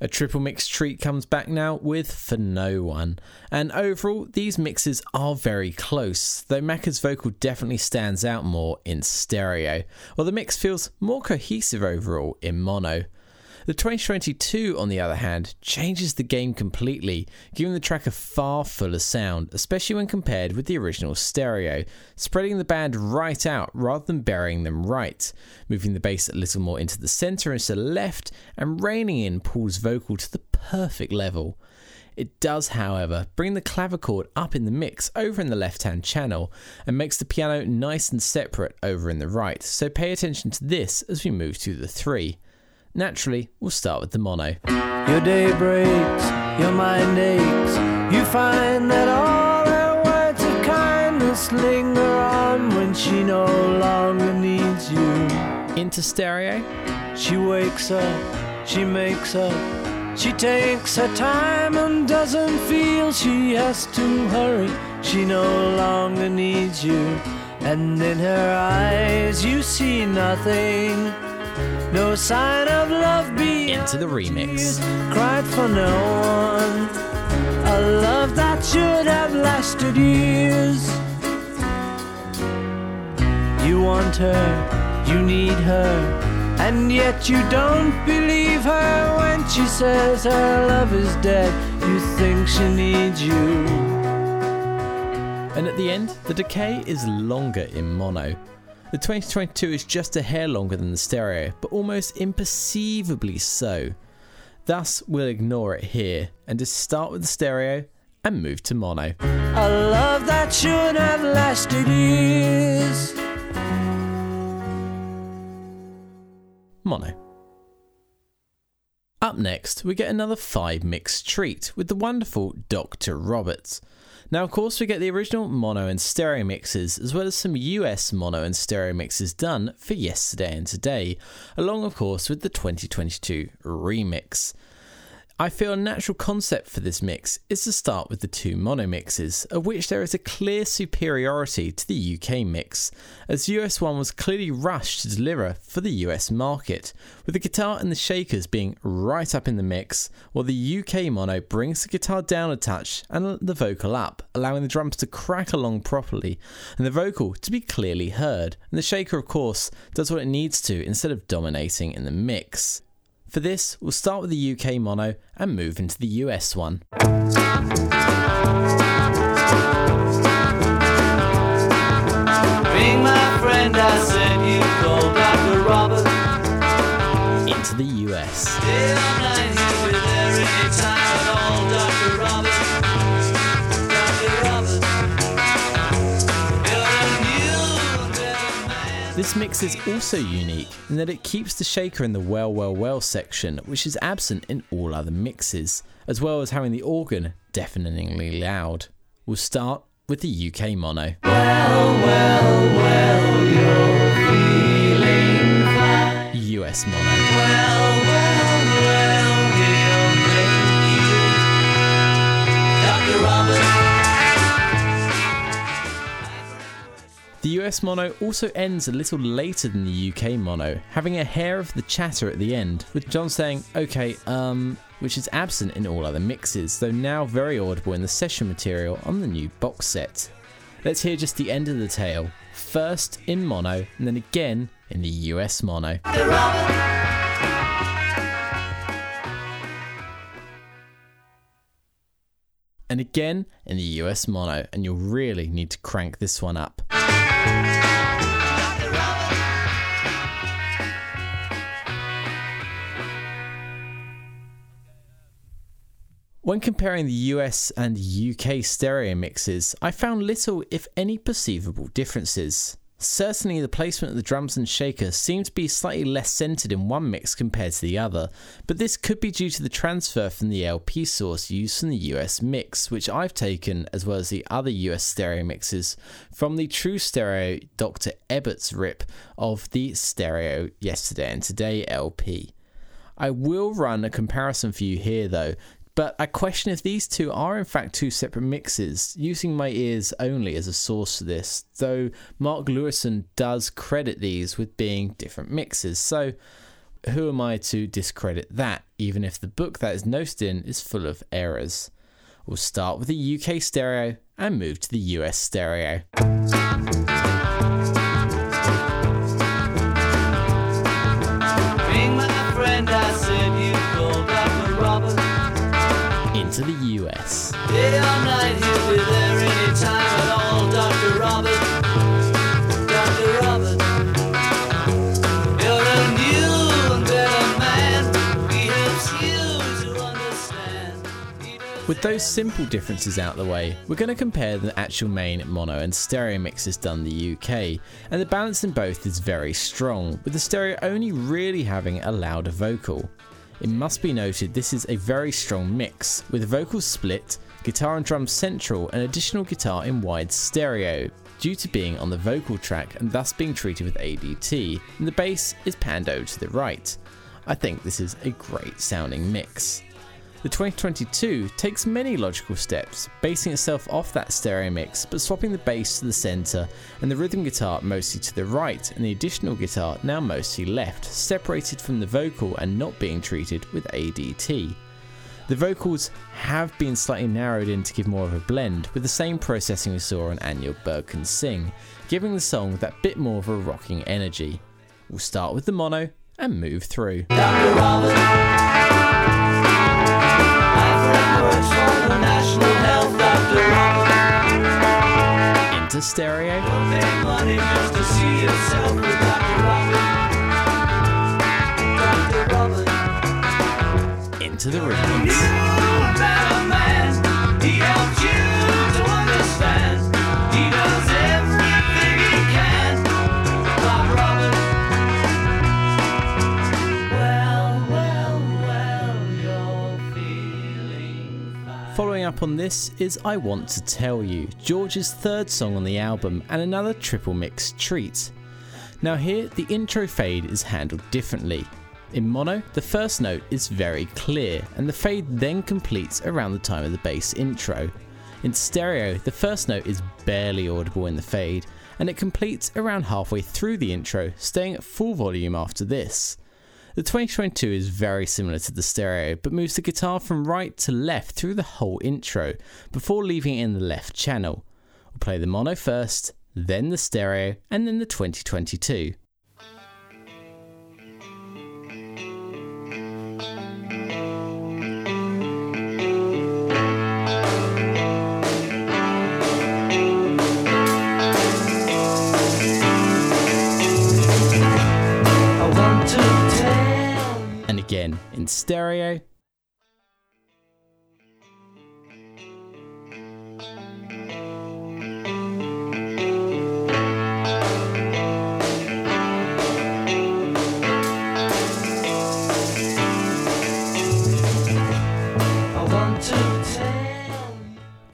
A triple mix treat comes back now with For No One. And overall, these mixes are very close, though Macca's vocal definitely stands out more in stereo, while the mix feels more cohesive overall in mono. The 2022, on the other hand, changes the game completely, giving the track a far fuller sound, especially when compared with the original stereo, spreading the band right out rather than burying them right, moving the bass a little more into the centre and to the left, and reining in Paul's vocal to the perfect level. It does, however, bring the clavichord up in the mix over in the left hand channel and makes the piano nice and separate over in the right, so pay attention to this as we move to the 3. Naturally, we'll start with the mono. Your day breaks, your mind aches. You find that all her words of kindness linger on when she no longer needs you. Into stereo. She wakes up, she makes up. She takes her time and doesn't feel she has to hurry. She no longer needs you. And in her eyes, you see nothing. No sign of love being Into the remix. cried for no one. A love that should have lasted years. You want her, you need her, and yet you don't believe her when she says her love is dead. You think she needs you. And at the end, the decay is longer in mono. The 2022 is just a hair longer than the stereo, but almost imperceivably so. Thus, we'll ignore it here and just start with the stereo and move to mono. A love that should have lasted years. Mono. Up next, we get another 5 mix treat with the wonderful Dr. Roberts. Now, of course, we get the original mono and stereo mixes, as well as some US mono and stereo mixes done for yesterday and today, along, of course, with the 2022 remix. I feel a natural concept for this mix is to start with the two mono mixes, of which there is a clear superiority to the UK mix, as US one was clearly rushed to deliver for the US market, with the guitar and the shakers being right up in the mix, while the UK mono brings the guitar down a touch and the vocal up, allowing the drums to crack along properly, and the vocal to be clearly heard, and the shaker, of course, does what it needs to instead of dominating in the mix. For this, we'll start with the UK mono and move into the US one. Friend, I said you called Dr. Robert. Into the US. This mix is also unique in that it keeps the shaker in the well, well, well section, which is absent in all other mixes, as well as having the organ deafeningly loud. We'll start with the UK mono. US mono. US mono also ends a little later than the UK mono, having a hair of the chatter at the end, with John saying, okay, um, which is absent in all other mixes, though now very audible in the session material on the new box set. Let's hear just the end of the tale, first in mono and then again in the US mono. And again in the US mono, and you'll really need to crank this one up. When comparing the US and UK stereo mixes, I found little, if any, perceivable differences. Certainly, the placement of the drums and shaker seemed to be slightly less centered in one mix compared to the other, but this could be due to the transfer from the LP source used from the US mix, which I've taken, as well as the other US stereo mixes, from the True Stereo Dr. Ebbetts' rip of the Stereo Yesterday and Today LP. I will run a comparison for you here though, but I question if these two are in fact two separate mixes, using my ears only as a source for this, though Mark Lewisohn does credit these with being different mixes, so who am I to discredit that, even if the book that is noted in is full of errors? We'll start with the UK stereo and move to the US stereo. With those simple differences out the way, we're going to compare the actual main mono and stereo mixes done in the UK, and the balance in both is very strong, with the stereo only really having a louder vocal. It must be noted this is a very strong mix, with vocals split, guitar and drums central, and additional guitar in wide stereo, due to being on the vocal track and thus being treated with ADT, and the bass is panned over to the right. I think this is a great sounding mix. The 2022 takes many logical steps, basing itself off that stereo mix, but swapping the bass to the centre and the rhythm guitar mostly to the right, and the additional guitar now mostly left, separated from the vocal and not being treated with ADT. The vocals have been slightly narrowed in to give more of a blend, with the same processing we saw on And Your Bird Can Sing, giving the song that bit more of a rocking energy. We'll start with the mono and move through. Dr. Robert. into the You up on this is I Want to Tell You, George's third song on the album, and another triple mix treat. Now, here, the intro fade is handled differently. In mono, the first note is very clear, and the fade then completes around the time of the bass intro. In stereo, the first note is barely audible in the fade, and it completes around halfway through the intro, staying at full volume after this. The 2022 is very similar to the stereo, but moves the guitar from right to left through the whole intro, before leaving it in the left channel. We'll play the mono first, then the stereo, and then the 2022. Again in stereo, I want to tell you.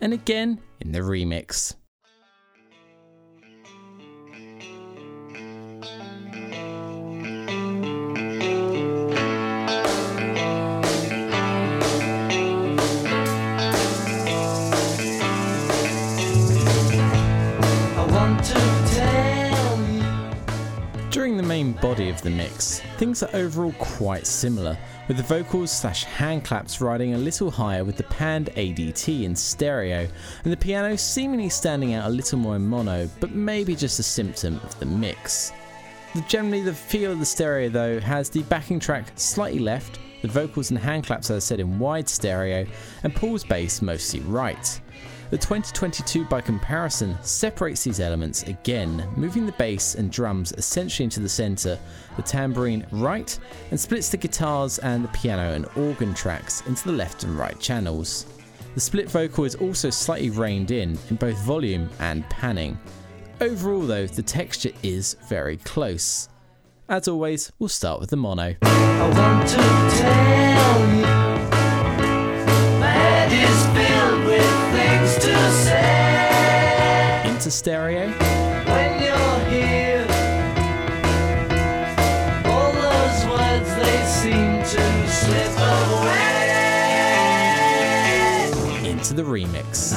and again in the remix. Main body of the mix, things are overall quite similar, with the vocals slash hand claps riding a little higher with the panned ADT in stereo, and the piano seemingly standing out a little more in mono, but maybe just a symptom of the mix. Generally, the feel of the stereo though has the backing track slightly left, the vocals and hand claps, as I said, in wide stereo, and Paul's bass mostly right. The 2022 by comparison separates these elements again, moving the bass and drums essentially into the centre, the tambourine right, and splits the guitars and the piano and organ tracks into the left and right channels. The split vocal is also slightly reined in in both volume and panning. Overall, though, the texture is very close. As always, we'll start with the mono. Stereo, when you're here. All those words they seem to slip away. into the remix.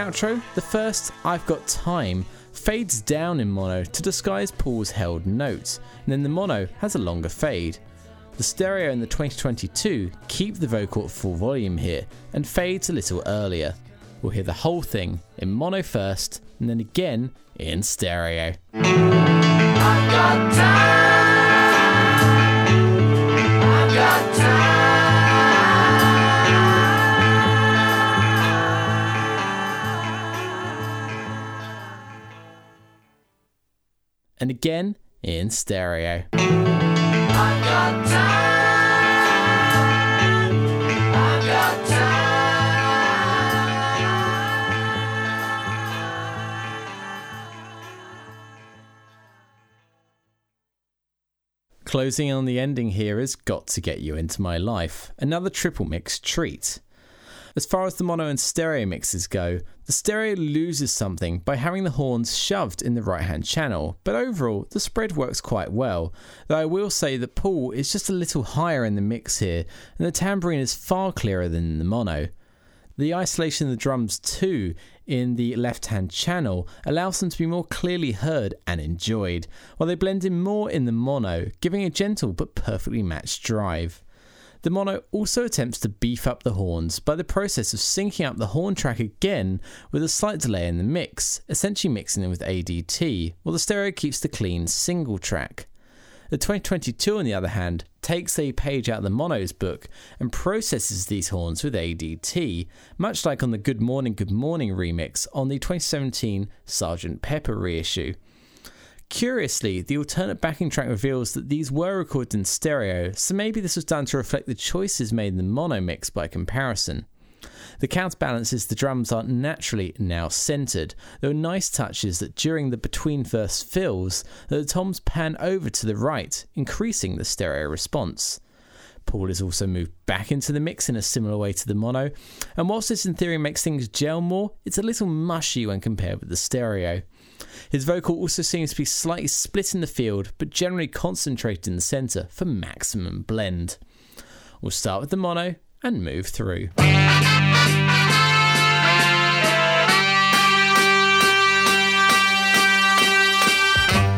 Outro, the first I've Got Time fades down in mono to disguise Paul's held notes, and then the mono has a longer fade. The stereo in the 2022 keep the vocal at full volume here and fades a little earlier. We'll hear the whole thing in mono first and then again in stereo. I've got time. I've got time. And again in stereo. Closing on the ending here is Got to Get You Into My Life, another triple mix treat. As far as the mono and stereo mixes go, the stereo loses something by having the horns shoved in the right hand channel, but overall the spread works quite well. Though I will say that Paul is just a little higher in the mix here, and the tambourine is far clearer than in the mono. The isolation of the drums too in the left hand channel allows them to be more clearly heard and enjoyed, while they blend in more in the mono, giving a gentle but perfectly matched drive. The mono also attempts to beef up the horns by the process of syncing up the horn track again with a slight delay in the mix, essentially mixing them with ADT, while the stereo keeps the clean single track. The 2022, on the other hand, takes a page out of the mono's book and processes these horns with ADT, much like on the Good Morning, Good Morning remix on the 2017 Sgt. Pepper reissue. Curiously, the alternate backing track reveals that these were recorded in stereo, so maybe this was done to reflect the choices made in the mono mix by comparison. The counterbalance is the drums are naturally now centered. There are nice touches that during the between verse fills, the toms pan over to the right, increasing the stereo response. Paul is also moved back into the mix in a similar way to the mono, and whilst this in theory makes things gel more, it's a little mushy when compared with the stereo. His vocal also seems to be slightly split in the field, but generally concentrated in the centre for maximum blend. We'll start with the mono and move through.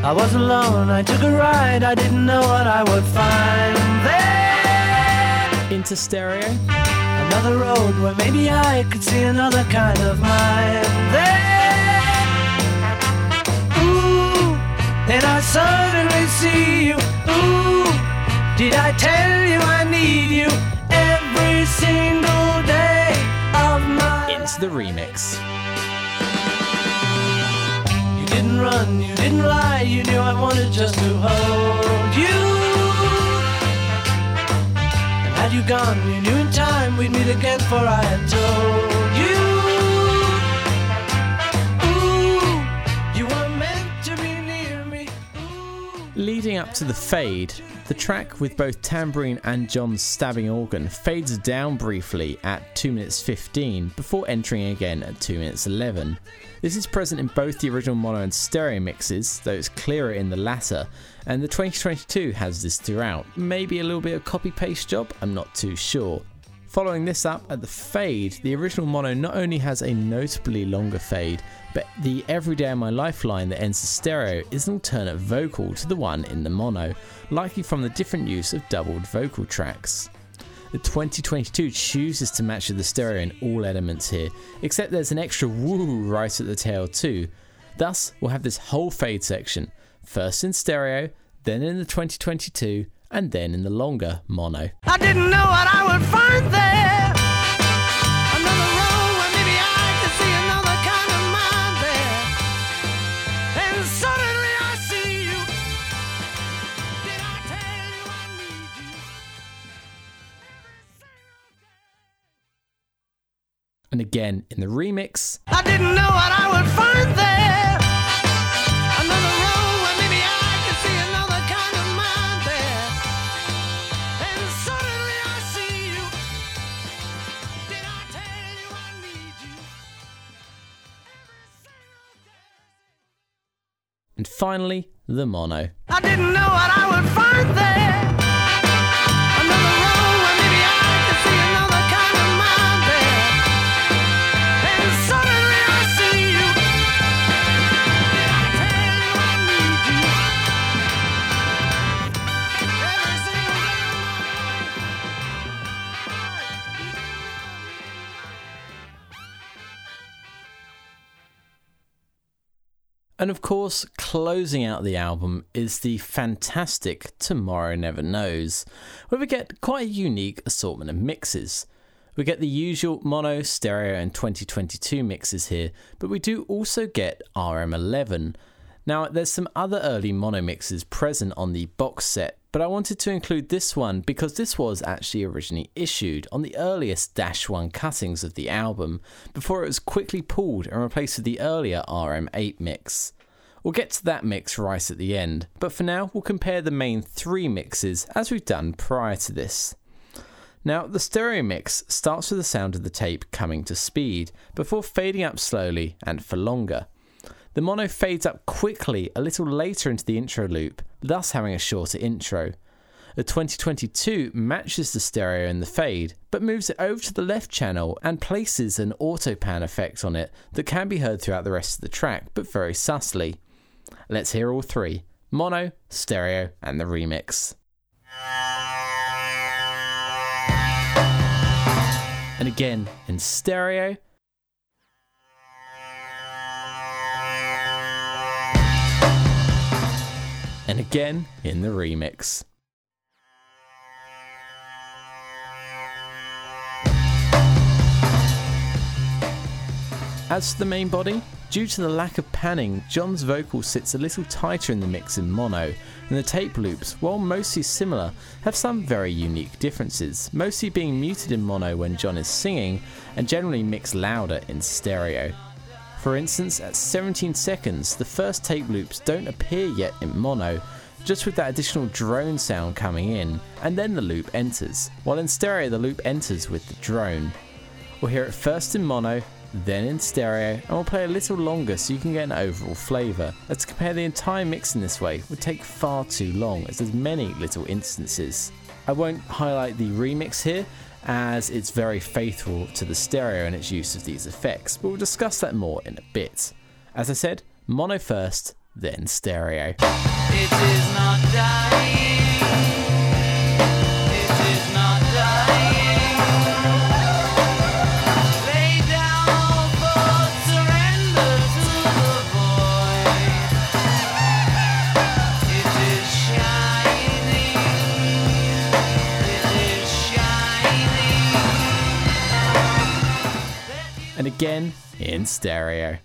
I was alone, I took a ride, I didn't know what I would find there. Into stereo, Another road where maybe I could see another kind of mind there. Then I suddenly see you. Ooh, did I tell you I need you every single day of my into the remix. You didn't run, you didn't lie, you knew I wanted just to hold you. And had you gone, you knew in time we'd meet again, for I had told to the fade, the track with both tambourine and John's stabbing organ fades down briefly at 2 minutes 15 before entering again at 2 minutes 11. This is present in both the original mono and stereo mixes, though it's clearer in the latter, and the 2022 has this throughout. Maybe a little bit of copy paste job, I'm not too sure. Following this up at the fade, the original mono not only has a notably longer fade, but the Everyday in My Life line that ends the stereo is an alternate vocal to the one in the mono, likely from the different use of doubled vocal tracks. The 2022 chooses to match the stereo in all elements here, except there's an extra woo right at the tail too. Thus, we'll have this whole fade section, first in stereo, then in the 2022, and then in the longer mono. I didn't know what I would find there. Another road where maybe I could see another kind of mind there. And suddenly I see you. Did I tell you I need you? And again in the remix, I didn't know what I would find there. And finally the mono. And of course, closing out the album is the fantastic Tomorrow Never Knows, where we get quite a unique assortment of mixes. We get the usual mono, stereo, and 2022 mixes here, but we do also get RM11. Now, there's some other early mono mixes present on the box set, but I wanted to include this one because this was actually originally issued on the earliest Dash 1 cuttings of the album, before it was quickly pulled and replaced with the earlier RM8 mix. We'll get to that mix right at the end, but for now, we'll compare the main three mixes as we've done prior to this. Now, the stereo mix starts with the sound of the tape coming to speed before fading up slowly and for longer. The mono fades up quickly a little later into the intro loop, thus having a shorter intro. The 2022 matches the stereo in the fade, but moves it over to the left channel and places an auto pan effect on it that can be heard throughout the rest of the track, but very subtly. Let's hear all three mono, stereo, and the remix. And again in stereo. Again in the remix. As for the main body, due to the lack of panning, John's vocal sits a little tighter in the mix in mono, and the tape loops, while mostly similar, have some very unique differences, mostly being muted in mono when John is singing, and generally mixed louder in stereo. For instance, at 17 seconds, the first tape loops don't appear yet in mono, just with that additional drone sound coming in, and then the loop enters, while in stereo the loop enters with the drone. We'll hear it first in mono, then in stereo, and we'll play a little longer so you can get an overall flavour. To compare the entire mix in this way would take far too long, as there's many little instances. I won't highlight the remix here, as it's very faithful to the stereo and its use of these effects, but we'll discuss that more in a bit. As I said, mono first, then stereo. And again in stereo.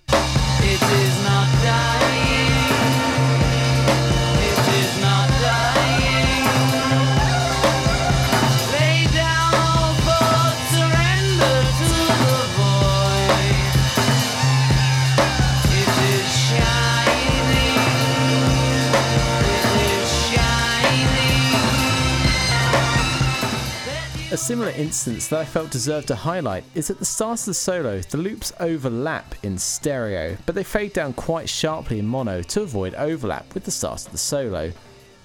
A similar instance that I felt deserved to highlight is at the start of the solo, the loops overlap in stereo, but they fade down quite sharply in mono to avoid overlap with the start of the solo.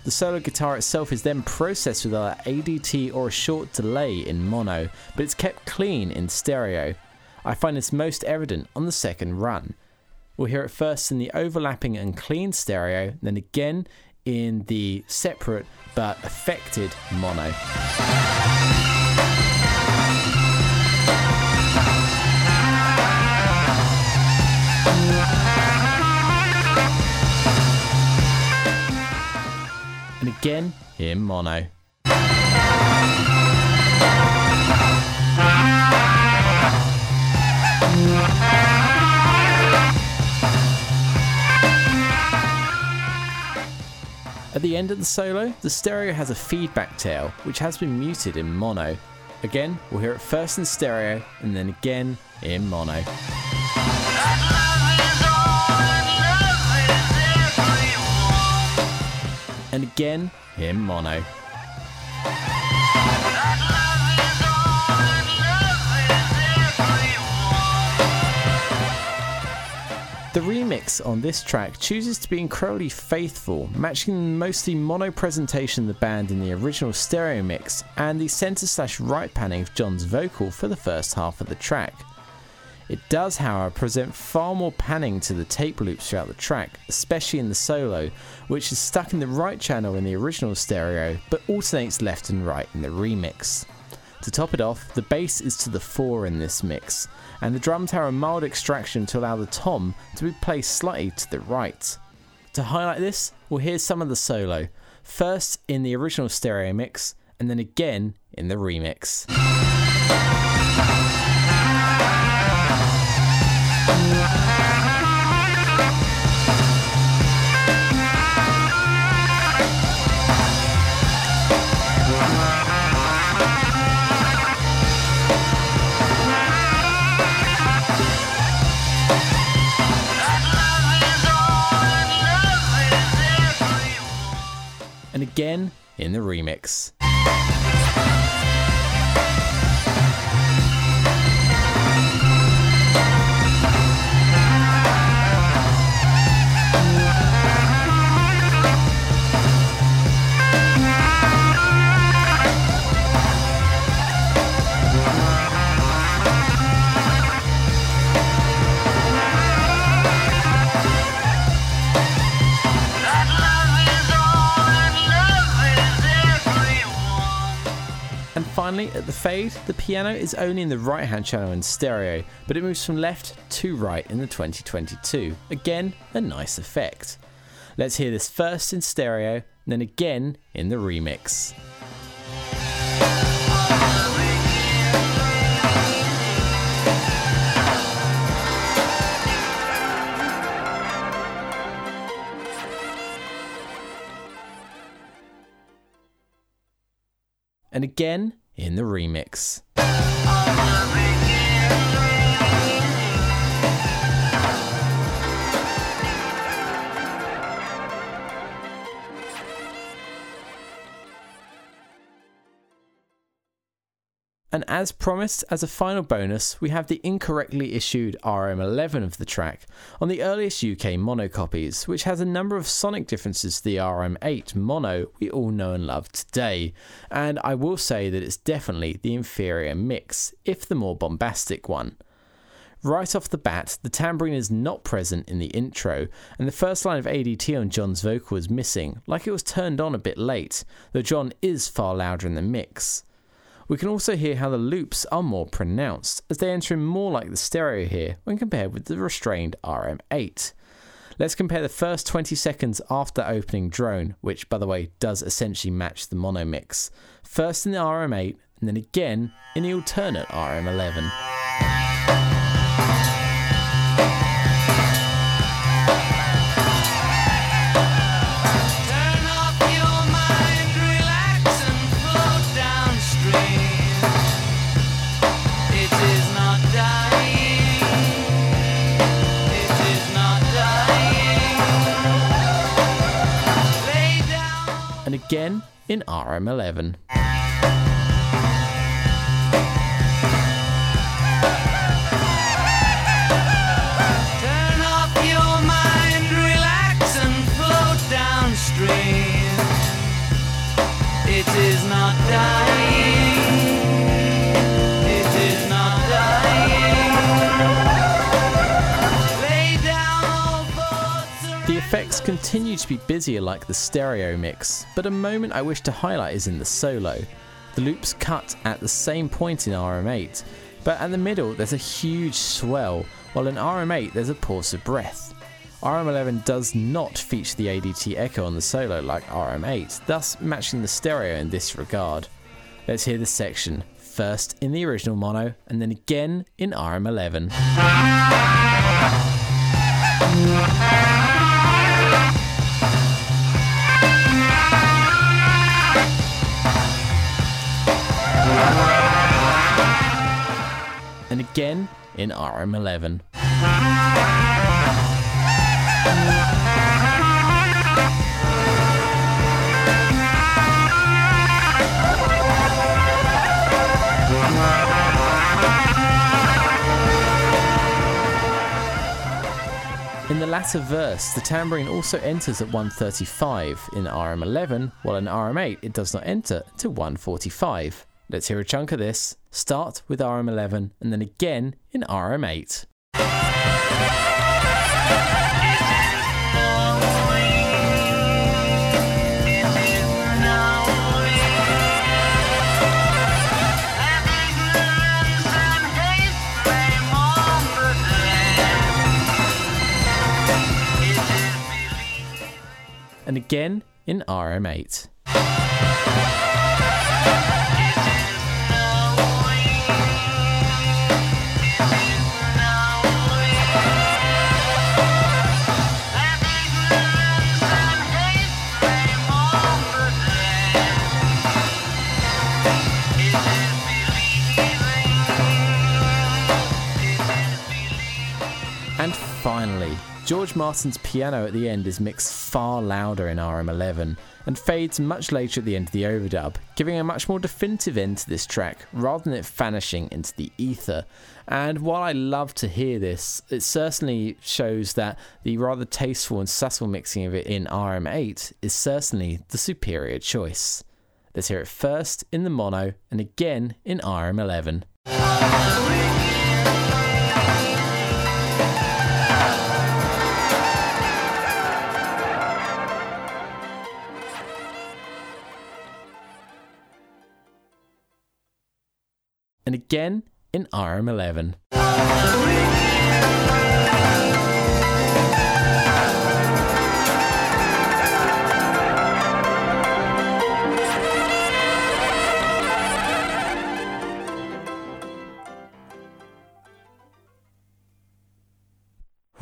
The solo guitar itself is then processed with either ADT or a short delay in mono, but it's kept clean in stereo. I find this most evident on the second run. We'll hear it first in the overlapping and clean stereo, then again in the separate but affected mono. Again in mono. At the end of the solo, the stereo has a feedback tail, which has been muted in mono. Again, we'll hear it first in stereo and then again in mono. And again in mono. The remix on this track chooses to be incredibly faithful, matching the mostly mono presentation of the band in the original stereo mix and the centre slash right panning of John's vocal for the first half of the track. It does, however, present far more panning to the tape loops throughout the track, especially in the solo, which is stuck in the right channel in the original stereo but alternates left and right in the remix. To top it off, the bass is to the fore in this mix, and the drums have a mild extraction to allow the tom to be placed slightly to the right. To highlight this, we'll hear some of the solo, first in the original stereo mix, and then again in the remix. Again in the remix. Finally, at the fade, the piano is only in the right hand channel in stereo, but it moves from left to right in the 2022. Again, a nice effect. Let's hear this first in stereo, then again in the remix. And again in the remix. And as promised, as a final bonus, we have the incorrectly issued RM11 of the track on the earliest UK mono copies, which has a number of sonic differences to the RM8 mono we all know and love today. And I will say that it's definitely the inferior mix, if the more bombastic one. Right off the bat, the tambourine is not present in the intro, and the first line of ADT on John's vocal is missing, like it was turned on a bit late, though John is far louder in the mix. We can also hear how the loops are more pronounced, as they enter in more like the stereo here when compared with the restrained RM8. Let's compare the first 20 seconds after opening drone, which by the way does essentially match the mono mix. First in the RM8 and then again in the alternate RM11. And again in RM11. Continue to be busier like the stereo mix, but a moment I wish to highlight is in the solo. The loops cut at the same point in RM8, but at the middle there's a huge swell, while in RM8 there's a pause of breath. RM11 does not feature the ADT echo on the solo like RM8, thus matching the stereo in this regard. Let's hear the section, first in the original mono and then again in RM11. And again in RM11. In the latter verse, the tambourine also enters at 135 in RM11, while in RM8 it does not enter to 145. Let's hear a chunk of this. Start with RM11 and then again in RM8. And again in RM8. George Martin's piano at the end is mixed far louder in RM11 and fades much later at the end of the overdub, giving a much more definitive end to this track rather than it vanishing into the ether. And while I love to hear this, it certainly shows that the rather tasteful and subtle mixing of it in RM8 is certainly the superior choice. Let's hear it first in the mono and again in RM11. And again in RM11.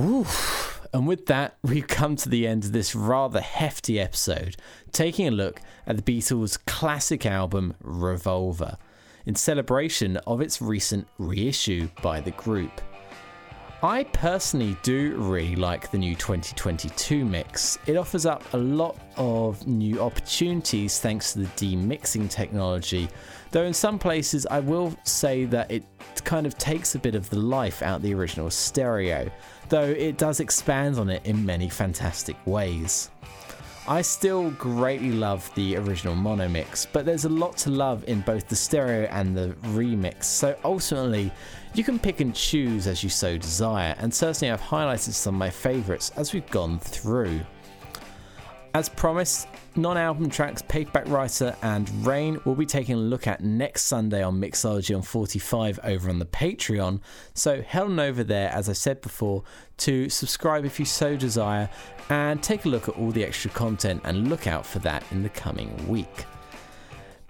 Oof. And with that, we've come to the end of this rather hefty episode, taking a look at the Beatles' classic album Revolver in celebration of its recent reissue by the group. I personally do really like the new 2022 mix. It offers up a lot of new opportunities thanks to the demixing technology, though in some places I will say that it kind of takes a bit of the life out the original stereo, though it does expand on it in many fantastic ways. I still greatly love the original mono mix, but there's a lot to love in both the stereo and the remix, so ultimately, you can pick and choose as you so desire, and certainly I've highlighted some of my favourites as we've gone through. As promised, non album tracks Paperback Writer and Rain will be taking a look at next Sunday on Mixology on 45 over on the Patreon. So head on over there, as I said before, to subscribe if you so desire and take a look at all the extra content and look out for that in the coming week.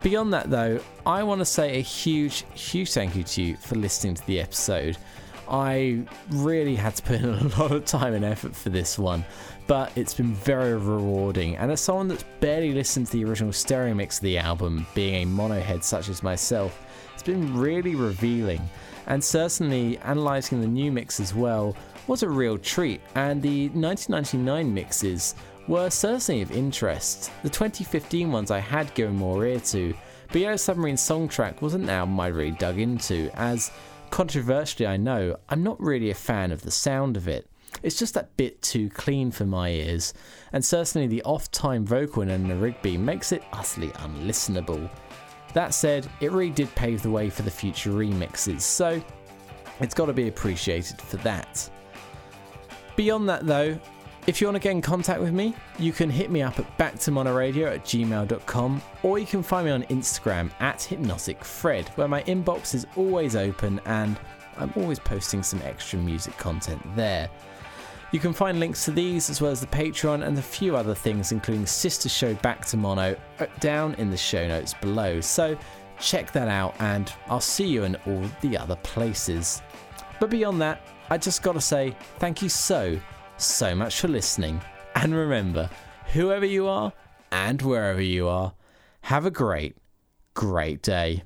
Beyond that, though, I want to say a huge, huge thank you to you for listening to the episode. I really had to put in a lot of time and effort for this one, but it's been very rewarding. And as someone that's barely listened to the original stereo mix of the album, being a mono head such as myself, it's been really revealing. And certainly, analysing the new mix as well was a real treat. And the 1999 mixes were certainly of interest. The 2015 ones I had given more ear to, but Yellow Submarine Songtrack wasn't an album I really dug into, as controversially I know, I'm not really a fan of the sound of it. It's just that bit too clean for my ears, and certainly the off time vocal in Eleanor Rigby makes it utterly unlistenable. That said, it really did pave the way for the future remixes, so it's got to be appreciated for that. Beyond that, though, if you want to get in contact with me, you can hit me up at backtomonoradio at gmail.com or you can find me on Instagram at hypnoticfred, where my inbox is always open and I'm always posting some extra music content there. You can find links to these as well as the Patreon and a few other things, including Sister Show Back to Mono, uh, down in the show notes below. So check that out, and I'll see you in all the other places. But beyond that, I just gotta say thank you so, so much for listening. And remember, whoever you are and wherever you are, have a great, great day.